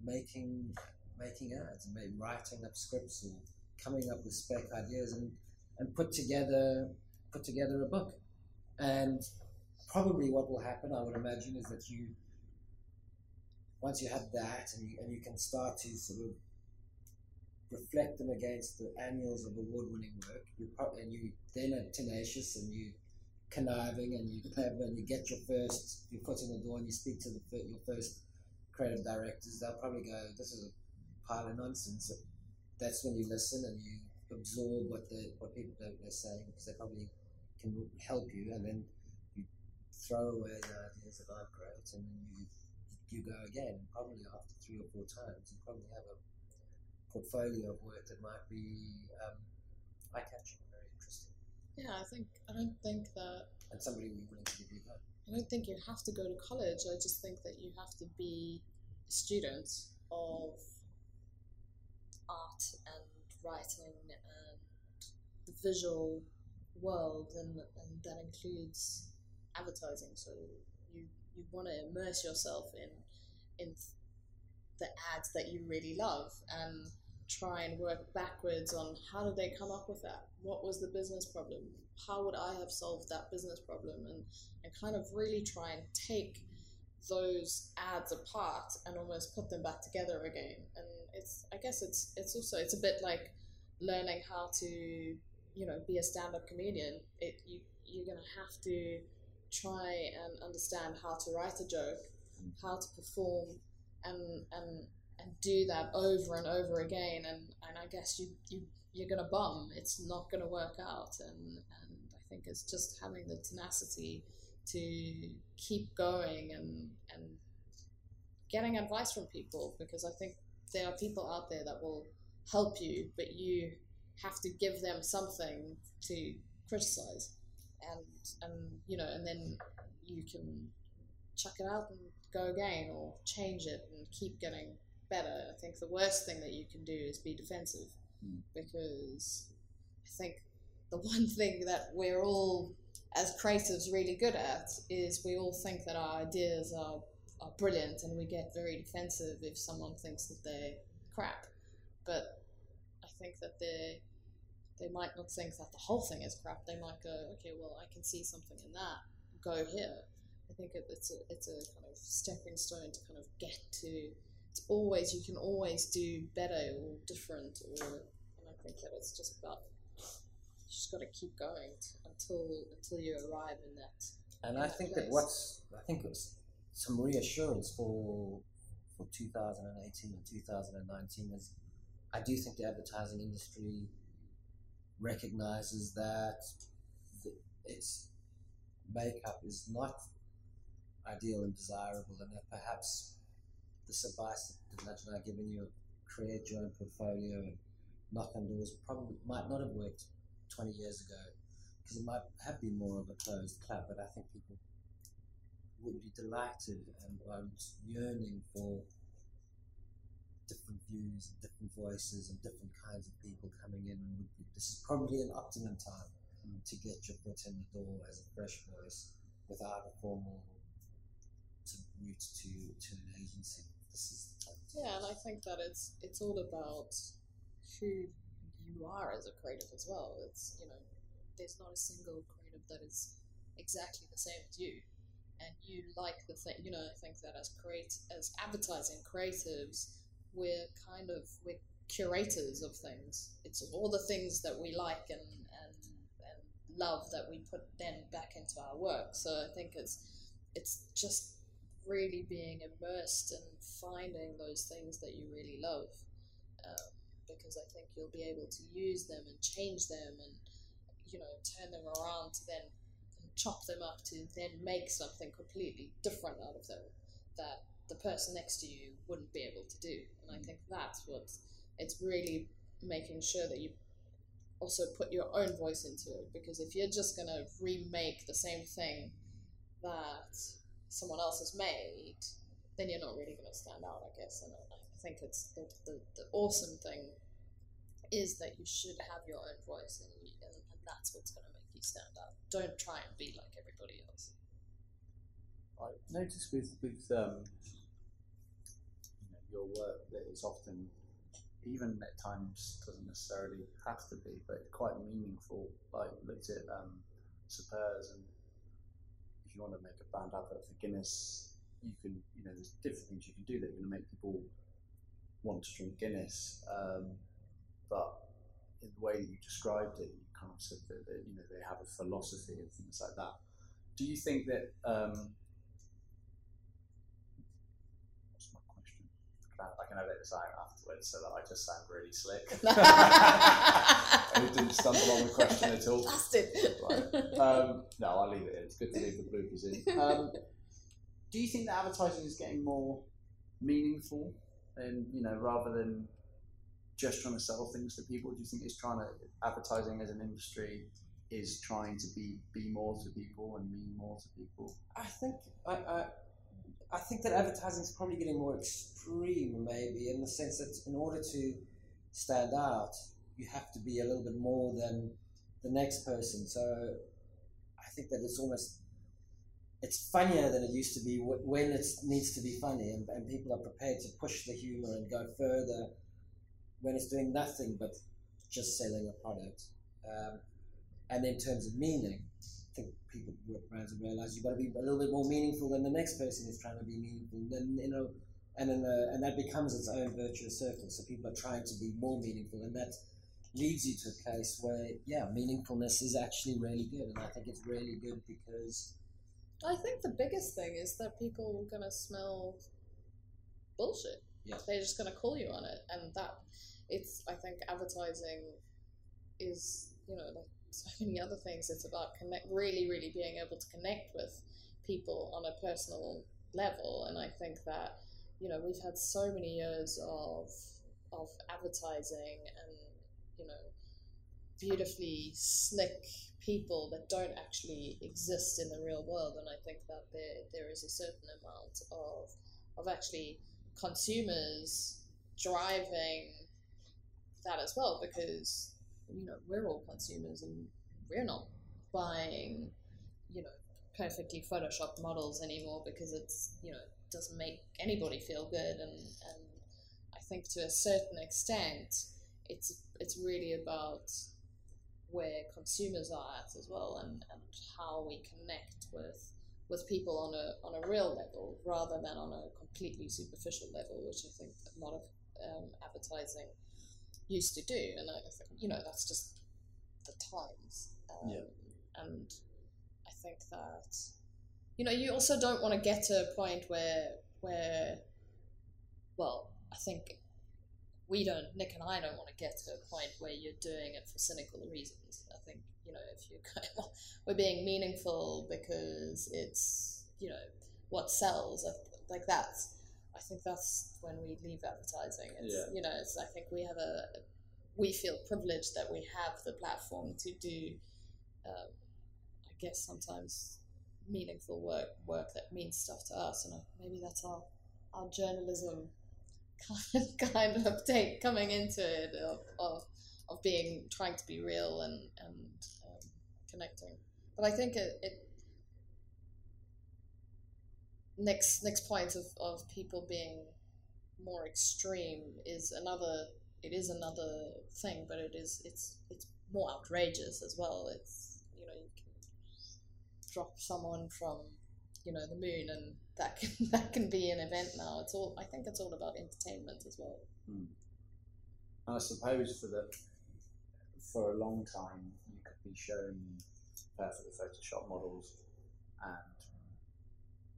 making making ads and writing up scripts or coming up with spec ideas and, and put together put together a book. And probably what will happen, I would imagine, is that you once you have that and you, and you can start to sort of reflect them against the annuals of award-winning work, you and you then are tenacious and you conniving and you clever and you get your first your foot in the door and you speak to the your first creative directors, they'll probably go, "This is a pile of nonsense." That's when you listen and you absorb what the what people are they're saying because they probably can help you, and then you throw away the ideas that aren't great, and then you you go again. Probably after three or four times, you probably have a portfolio of work that might be um, eye catching, very interesting, Yeah, I think I don't think that and somebody will be willing to give you that. I don't think you have to go to college. I just think that you have to be a student of art and writing and the visual world, and, and that includes advertising. So you you want to immerse yourself in in the ads that you really love and try and work backwards on how did they come up with that? What was the business problem? How would I have solved that business problem? And and kind of really try and take those ads apart and almost put them back together again. And it's I guess it's it's also it's a bit like learning how to you know be a stand-up comedian. It you you're gonna have to try and understand how to write a joke, how to perform, and and and do that over and over again. And, and I guess you you you're gonna bum. It's not gonna work out. And and I think it's just having the tenacity to keep going and and getting advice from people because I think there are people out there that will help you, but you have to give them something to criticize and and you know and then you can chuck it out and go again or change it and keep getting better. I think the worst thing that you can do is be defensive Mm. because I think the one thing that we're all as creatives really good at is we all think that our ideas are, are brilliant and we get very defensive if someone thinks that they're crap. But I think that they they might not think that the whole thing is crap. They might go, okay, well, I can see something in that. Go here. I think it, it's a it's a kind of stepping stone to kind of get to. It's always you can always do better or different, or and I think that it's just about you just got to keep going t- until until you arrive in that. And I think that what's I think it was some reassurance for for 2018 and 2019 is I do think the advertising industry recognizes that th- its makeup is not ideal and desirable, and that perhaps this advice that Nudge and I given you, create your own portfolio and knock on doors, probably might not have worked 20 years ago because it might have been more of a closed club, but I think people would be delighted and are yearning for different views, and different voices, and different kinds of people coming in. And would be, this is probably an optimum time Mm. to get your foot in the door as a fresh voice without a formal to route to, to an agency. This is the time to- Yeah, and I think that it's it's all about who you are as a creative as well. It's you know, there's not a single creative that is exactly the same as you, and you like the thing. You know, I think that as create as advertising creatives, we're kind of we're curators of things. It's all the things that we like and and and love that we put then back into our work. So I think it's it's just really being immersed and finding those things that you really love. Um, because I think you'll be able to use them and change them and you know turn them around to then chop them up to then make something completely different out of them that the person next to you wouldn't be able to do. And I mm. think that's what it's really making sure that you also put your own voice into it because if you're just going to remake the same thing that someone else has made, then you're not really going to stand out, I guess. And I think it's the, the, the awesome thing is that you should have your own voice, and, and that's what's going to make you stand out. Don't try and be like everybody else. I notice with with um, you know, your work that it's often, even at times, doesn't necessarily have to be, but quite meaningful. Like looked at um, Supers, and if if you want to make a brand advert for Guinness, you can, you know, there's different things you can do that are going to make people want to drink Guinness. Um, but in the way that you described it, kind that, that you know they have a philosophy and things like that. Do you think that? Um, what's my question? I can edit this out afterwards so that I just sound really slick. I didn't stumble on the question at all. Bastard. Right. Um, no, I'll leave it in. It's good to leave the bloopers in. Um, do you think that advertising is getting more meaningful, and you know, rather than just trying to sell things to people? Do you think it's trying to advertising as an industry is trying to be be more to people and mean more to people? I think I, I, I think that advertising is probably getting more extreme, maybe in the sense that in order to stand out, you have to be a little bit more than the next person. So I think that it's almost it's funnier than it used to be when it needs to be funny, and, and people are prepared to push the humor and go further when it's doing nothing but just selling a product. Um, and in terms of meaning, I think people brands have realized you've got to be a little bit more meaningful than the next person is trying to be meaningful. Then you know, and then uh, and that becomes its own virtuous circle. So people are trying to be more meaningful, and that leads you to a place where yeah, meaningfulness is actually really good, and I think it's really good because I think the biggest thing is that people are gonna smell bullshit. Yeah. They're just gonna call you on it, and that it's. I think advertising is you know like so many other things. It's about connect, really, really being able to connect with people on a personal level, and I think that you know we've had so many years of of advertising and you know beautifully slick people that don't actually exist in the real world and I think that there there is a certain amount of of actually consumers driving that as well because you know we're all consumers and we're not buying you know perfectly photoshopped models anymore because it's you know doesn't make anybody feel good. And and I think to a certain extent it's it's really about where consumers are at as well and, and how we connect with with people on a on a real level rather than on a completely superficial level, which I think a lot of um, advertising used to do, and I you know that's just the times. Um, Yeah. And I think that you know you also don't want to get to a point where where well I think we don't Nick and I don't want to get to a point where you're doing it for cynical reasons. I think you know if you're kind of, we're being meaningful because it's you know what sells like that. I think that's when we leave advertising. It's, Yeah. You know, it's, I think we have a we feel privileged that we have the platform to do. Um, I guess sometimes meaningful work work that means stuff to us, and uh, maybe that's our our journalism kind of, kind of take coming into it of, of of being trying to be real and and um, connecting. But I think it, it next next point of, of people being more extreme is another it is another thing, but it is it's it's more outrageous as well. It's you know you can drop someone from you know the moon and that can that can be an event now. It's all I think it's all about entertainment as well. Hmm. And I suppose for the for a long time you could be shown uh, perfectly Photoshop models and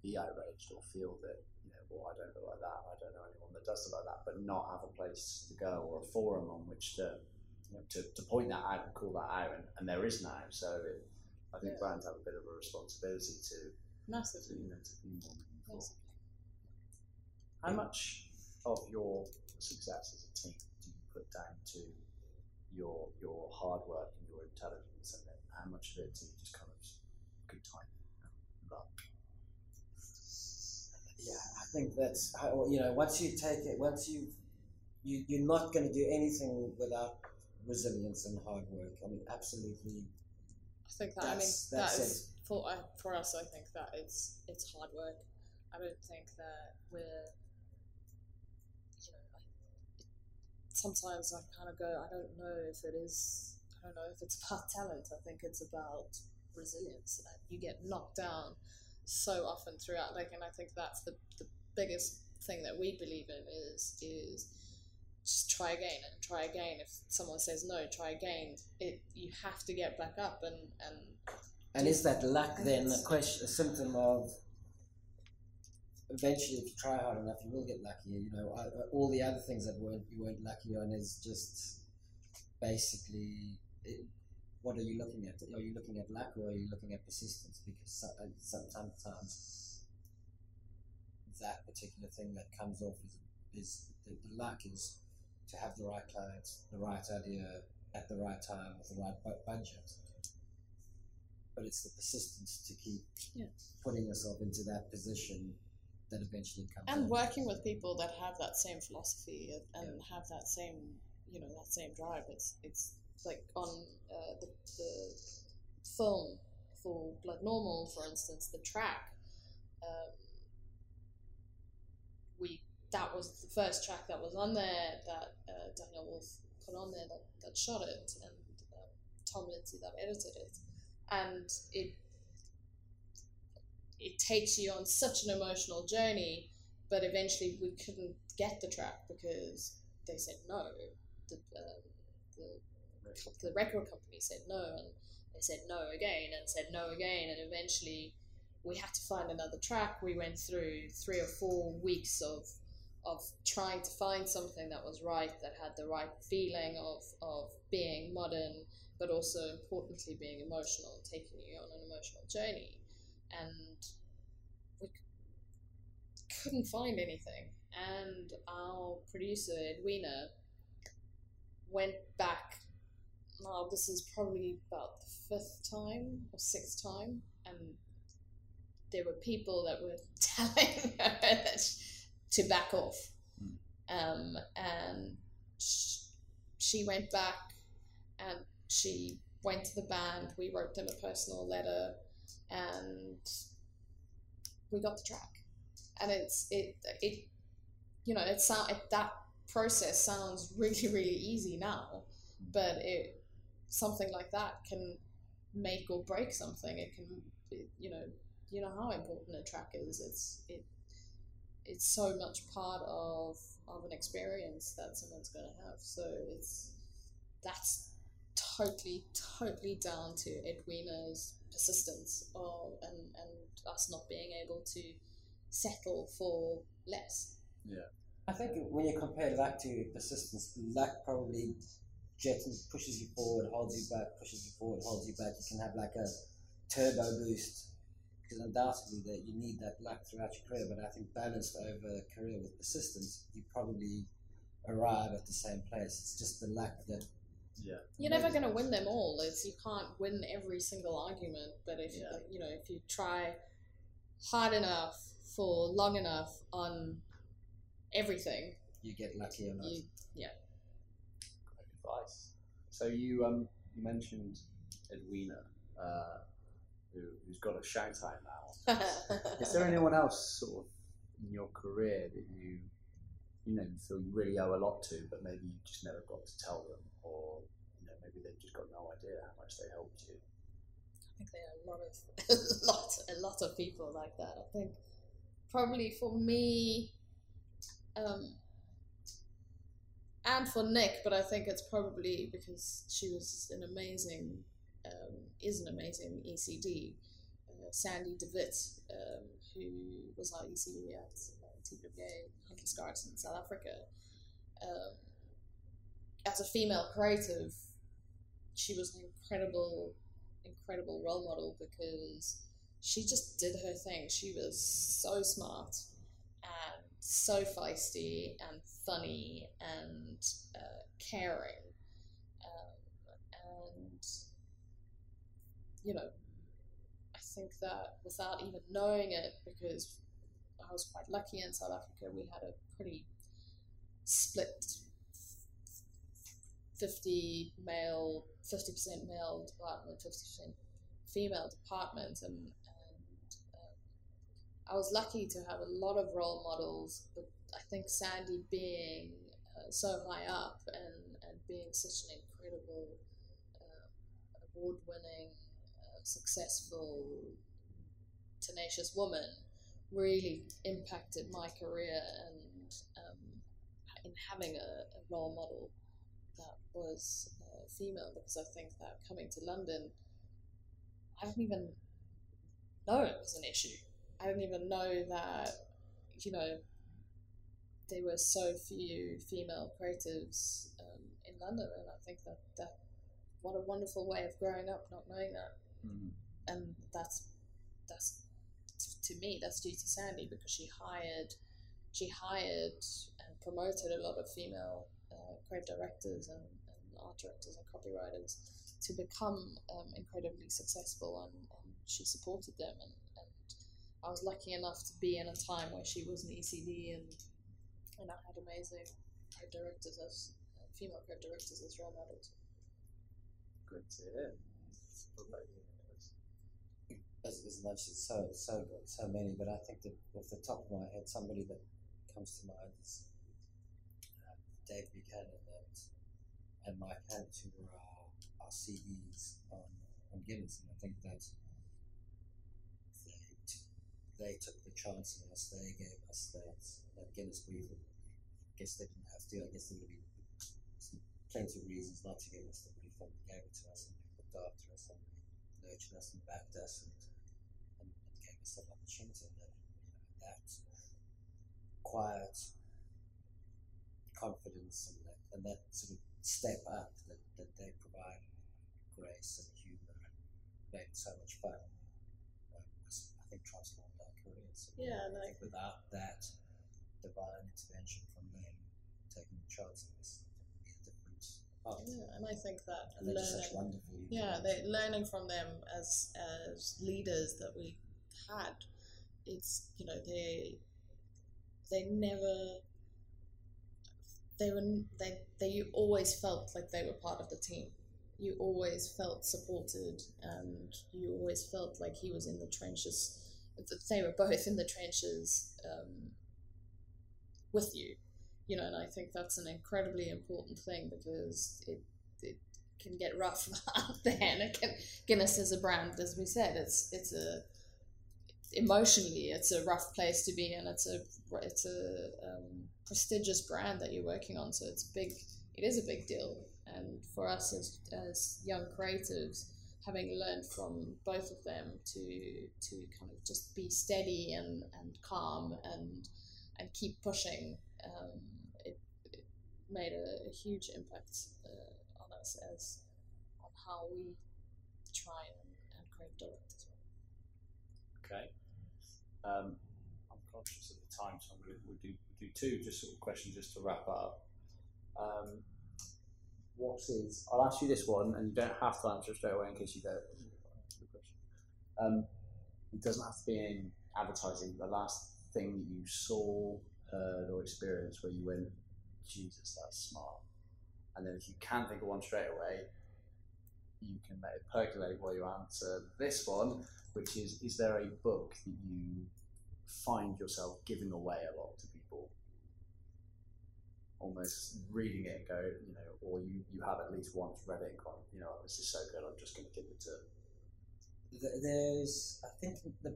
be outraged or feel that you know, well, I don't look like that. I don't know anyone that does look like that, but not have a place to go or a forum on which to you know, to, to point that out and call that out, and, and there is now. So it, I think Yeah. brands have a bit of a responsibility to, to Massively. you know to be more meaningful. How much of your success as a team do you put down to your your hard work and your intelligence, and then how much of it to just kind of good time and luck? Yeah, I think that's how, you know once you take it, once you you you're not going to do anything without resilience and hard work. I mean, absolutely. I think that I mean That's- that's is for uh, for us. I think that it's it's hard work. I don't think that we're you know. Sometimes I kind of go. I don't know if it is. I don't know if it's about talent. I think it's about resilience. That you get knocked down so often throughout. Like, and I think that's the, the biggest thing that we believe in is is just try again and try again. If someone says no, try again. It you have to get back up and and And is that luck then a question, a symptom of eventually, if you try hard enough, you will get lucky. You know, all the other things that weren't you weren't lucky on is just basically. What are you looking at? Are you looking at luck or are you looking at persistence? Because uh, some- sometimes that particular thing that comes off is, is the, the luck is to have the right clients, the right idea at the right time with the right bu- budget. But it's the persistence to keep Yeah. putting yourself into that position that eventually comes. and off. working with people that have that same philosophy and and have that same you know that same drive it's it's like on uh, the, the film for blood normal for instance the track um, we that was the first track that was on there that uh, Daniel Wolfe put on there that, that shot it and um, Tom Lindsay that edited it and it it takes you on such an emotional journey but eventually we couldn't get the track because they said no. The, um, the, the record company said no, and they said no again, and said no again, and eventually we had to find another track. We went through three or four weeks of of trying to find something that was right, that had the right feeling of, of being modern, but also importantly being emotional, and taking you on an emotional journey. And we couldn't find anything. And our producer, Edwina, went back. Now, this is probably about the fifth time or sixth time, and there were people that were telling her that to back off. Hmm. Um, and sh- she went back and she went to the band. We wrote them a personal letter, and we got the track. And it's it it you know it sound it, that process sounds really really easy now, hmm. but it something like that can make or break something. It can it, you know you know how important a track is. It's it it's so much part of of an experience that someone's going to have. So it's that's totally totally down to Edwina's persistence of and and us not being able to settle for less. Yeah. I think when you compare luck to persistence, luck probably jets pushes you forward, holds you back, pushes you forward, holds you back. You can have like a turbo boost because undoubtedly that you need that luck throughout your career. But I think balanced over a career with persistence, you probably arrive at the same place. It's just the luck that Yeah. You're never going to win them all. It's you can't win every single argument, but if Yeah. you know if you try hard enough for long enough on everything, you get lucky enough. not. you Great advice. So you um you mentioned Edwina, uh, who, who's got a shout out now. Is there anyone else sort of in your career that you you know you feel you really owe a lot to, but maybe you just never got to tell them, or you know maybe they've just got no idea how much they helped you. I think there are a lot of a lot a lot of people like that. I think probably for me, um, and for Nick, but I think it's probably because she was an amazing, um, is an amazing ECD. Uh, Sandy DeWitt, um, who was our ECD at uh, TBWA Hunt Lascaris in South Africa. Um, as a female creative, she was an incredible incredible role model because she just did her thing. She was so smart and so feisty and funny and uh, caring. Um, and, you know, I think that without even knowing it, because I was quite lucky in South Africa, we had a pretty split 50 male, 50% male department, 50% female department, and, I was lucky to have a lot of role models. But I think Sandy being uh, so high up and, and being such an incredible, uh, award-winning, uh, successful tenacious woman really impacted my career and um, in having a, a role model that was uh, female because I think that coming to London, I didn't even know it was an issue. I didn't even know that, you know, there were so few female creatives um, in London, and I think that that what a wonderful way of growing up not knowing that, Mm. and that's that's to me that's due to Sandy because she hired she hired and promoted a lot of female uh, creative directors and, and art directors and copywriters to become um, incredibly successful, and, and she supported them, and, and I was lucky enough to be in a time where she was an ECD and and I had amazing creative directors as uh, female creative directors as role models. Good to hear. as, much as so so good, so many. But I think that off the top of my head, somebody that comes to mind is um, Dave Buchanan and and Mike Hannett, who were our, our CEs on on Guinness, and I think that they t- they took the chance on us. They gave us that, that Guinness brief. I guess they didn't have to. I guess there would be plenty of reasons not to give us the but they gave it to us and they looked after us and nurtured us and backed us and and, and gave us that opportunity and that, you know, that quiet confidence and that, and that sort of step up that, that they provide grace and humor and made so much fun um, I think transformed And Yeah, I and I- think without that divine intervention from them taking the chance on us, be a different path. Yeah, and I think that And they're just such learning, yeah, they learning from them as as leaders that we had. It's you know they they never they were they they you always felt like they were part of the team. You always felt supported, and you always felt like he was in the trenches. They were both in the trenches um, with you, you know. And I think that's an incredibly important thing because it it can get rough out there, and can, Guinness is a brand, as we said, it's it's a emotionally it's a rough place to be and it's a it's a um, prestigious brand that you're working on so it's big it is a big deal and for us as, as young creatives having learned from both of them to to kind of just be steady and, and calm and and keep pushing um, it, it made a, a huge impact uh, on us as on how we try and, and create direct as well Okay. Um, I'm conscious of the time, so I'm going to we'll do, we'll do two just sort of questions just to wrap up. Um, what is? I'll ask you this one, and you don't have to answer straight away in case you don't. Um, it doesn't have to be in advertising. The last thing that you saw, heard, or experienced where you went, Jesus, that's smart. And then if you can think of one straight away, you can let it percolate while you answer this one which is is there a book that you find yourself giving away a lot to almost reading it and go you know or you, you have at least once read it and gone you know this is so good i'm just going to give it to there's I think the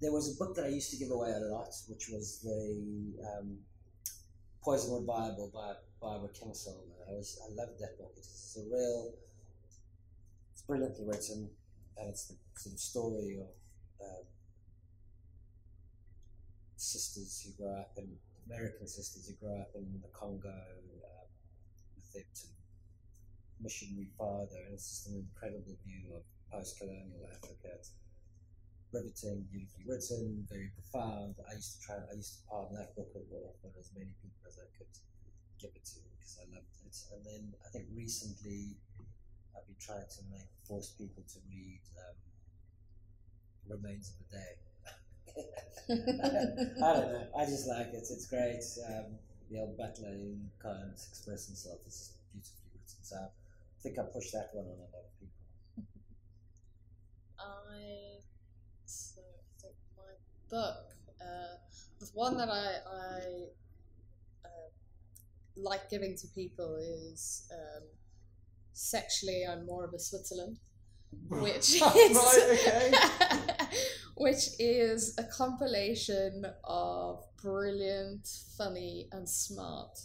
there was a book that I used to give away a lot, which was the um, Poisonwood Bible by Barbara Kingsolver. I was I loved that book. It's a real, it's brilliantly written, and it's the sort of story of um, sisters who grow up in American sisters who grew up in the Congo um, with their missionary father, and it's just an incredible view of post-colonial Africa. It's riveting, beautifully written, very profound. I used to try, I used to palm that book over for as many people as I could give it to because I loved it. And then I think recently I've been trying to make force people to read um, Remains of the Day. I don't know. I just like it. It's great. Um, the old butler who can't express himself is beautifully written. So I think I pushed that one on a lot of people. I so I think my book, uh, the one that I I uh, like giving to people is um, sexually I'm more of a Switzerland. Which is which is a compilation of brilliant, funny, and smart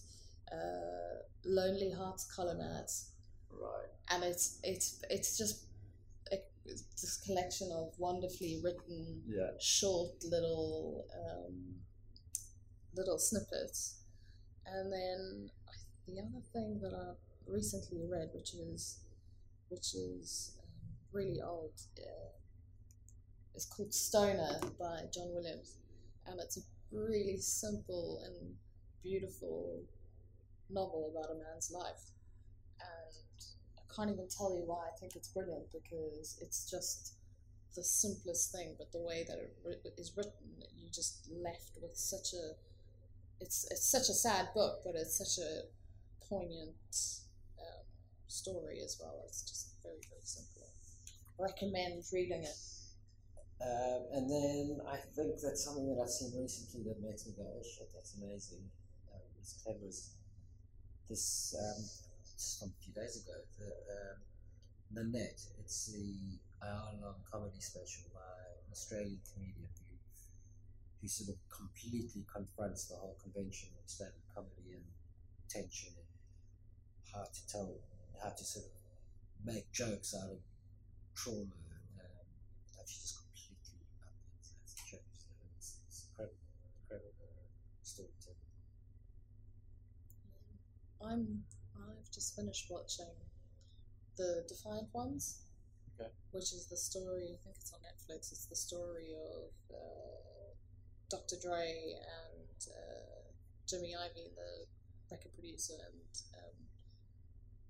uh, Lonely Hearts column ads, Right. and it's it's it's just a, it's this collection of wonderfully written Yeah. short little um, little snippets, and then the other thing that I recently read, which is which is really old, uh, is called Stoner by John Williams, and it's a really simple and beautiful novel about a man's life, and I can't even tell you why I think it's brilliant because it's just the simplest thing, but the way that it is written, you just left with such a it's it's such a sad book, but it's such a poignant um, story as well. It's just very very simple. Recommend reading it. Um, and then I think that's something that I've seen recently that makes me go, oh shit, that's amazing. Um, it's clever this, um, just from a few days ago, the um, Nanette. It's the hour-long comedy special by an Australian comedian who, who sort of completely confronts the whole convention of stand-up comedy and tension and how to tell, how to sort of make jokes out of trauma. Um, how she just completely upends as jokes. So it's, it's incredible, incredible storytelling. I'm I've just finished watching the Defiant Ones, Okay. which is the story. I think it's on Netflix. It's the story of uh, Dr. Dre and uh, Jimmy Iovine, the record producer, and um,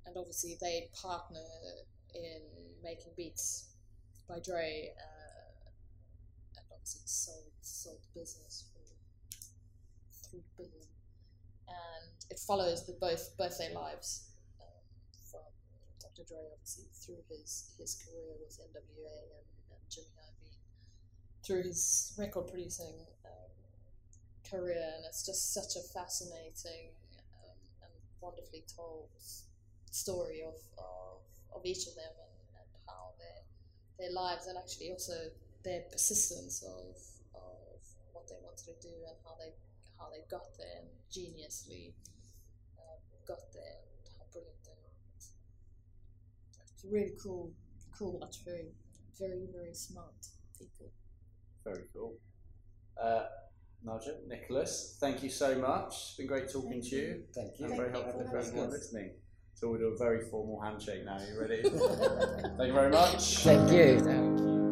and obviously they partner in making beats by Dre, uh, and obviously sold sold the business for three billion and it follows the both both their lives um, from Dr. Dre obviously through his his career with NWA and, and Jimmy Iovine through his record producing um, career and it's just such a fascinating um, and wonderfully told story of, of, of each of them and, and how their their lives and actually also their persistence of, of what they wanted to do and how they how they got there and geniusly um, got there and how brilliant they are. It's, it's really cool, cool watch. Very, very, very smart people. Very cool. Uh, Nadja, Nicholas, thank you so much. It's been great talking Thank to you. Thank you. And Thank very you helpful for for everyone listening. So we'll do a very formal handshake now. Are you ready? thank you very much. Thank you.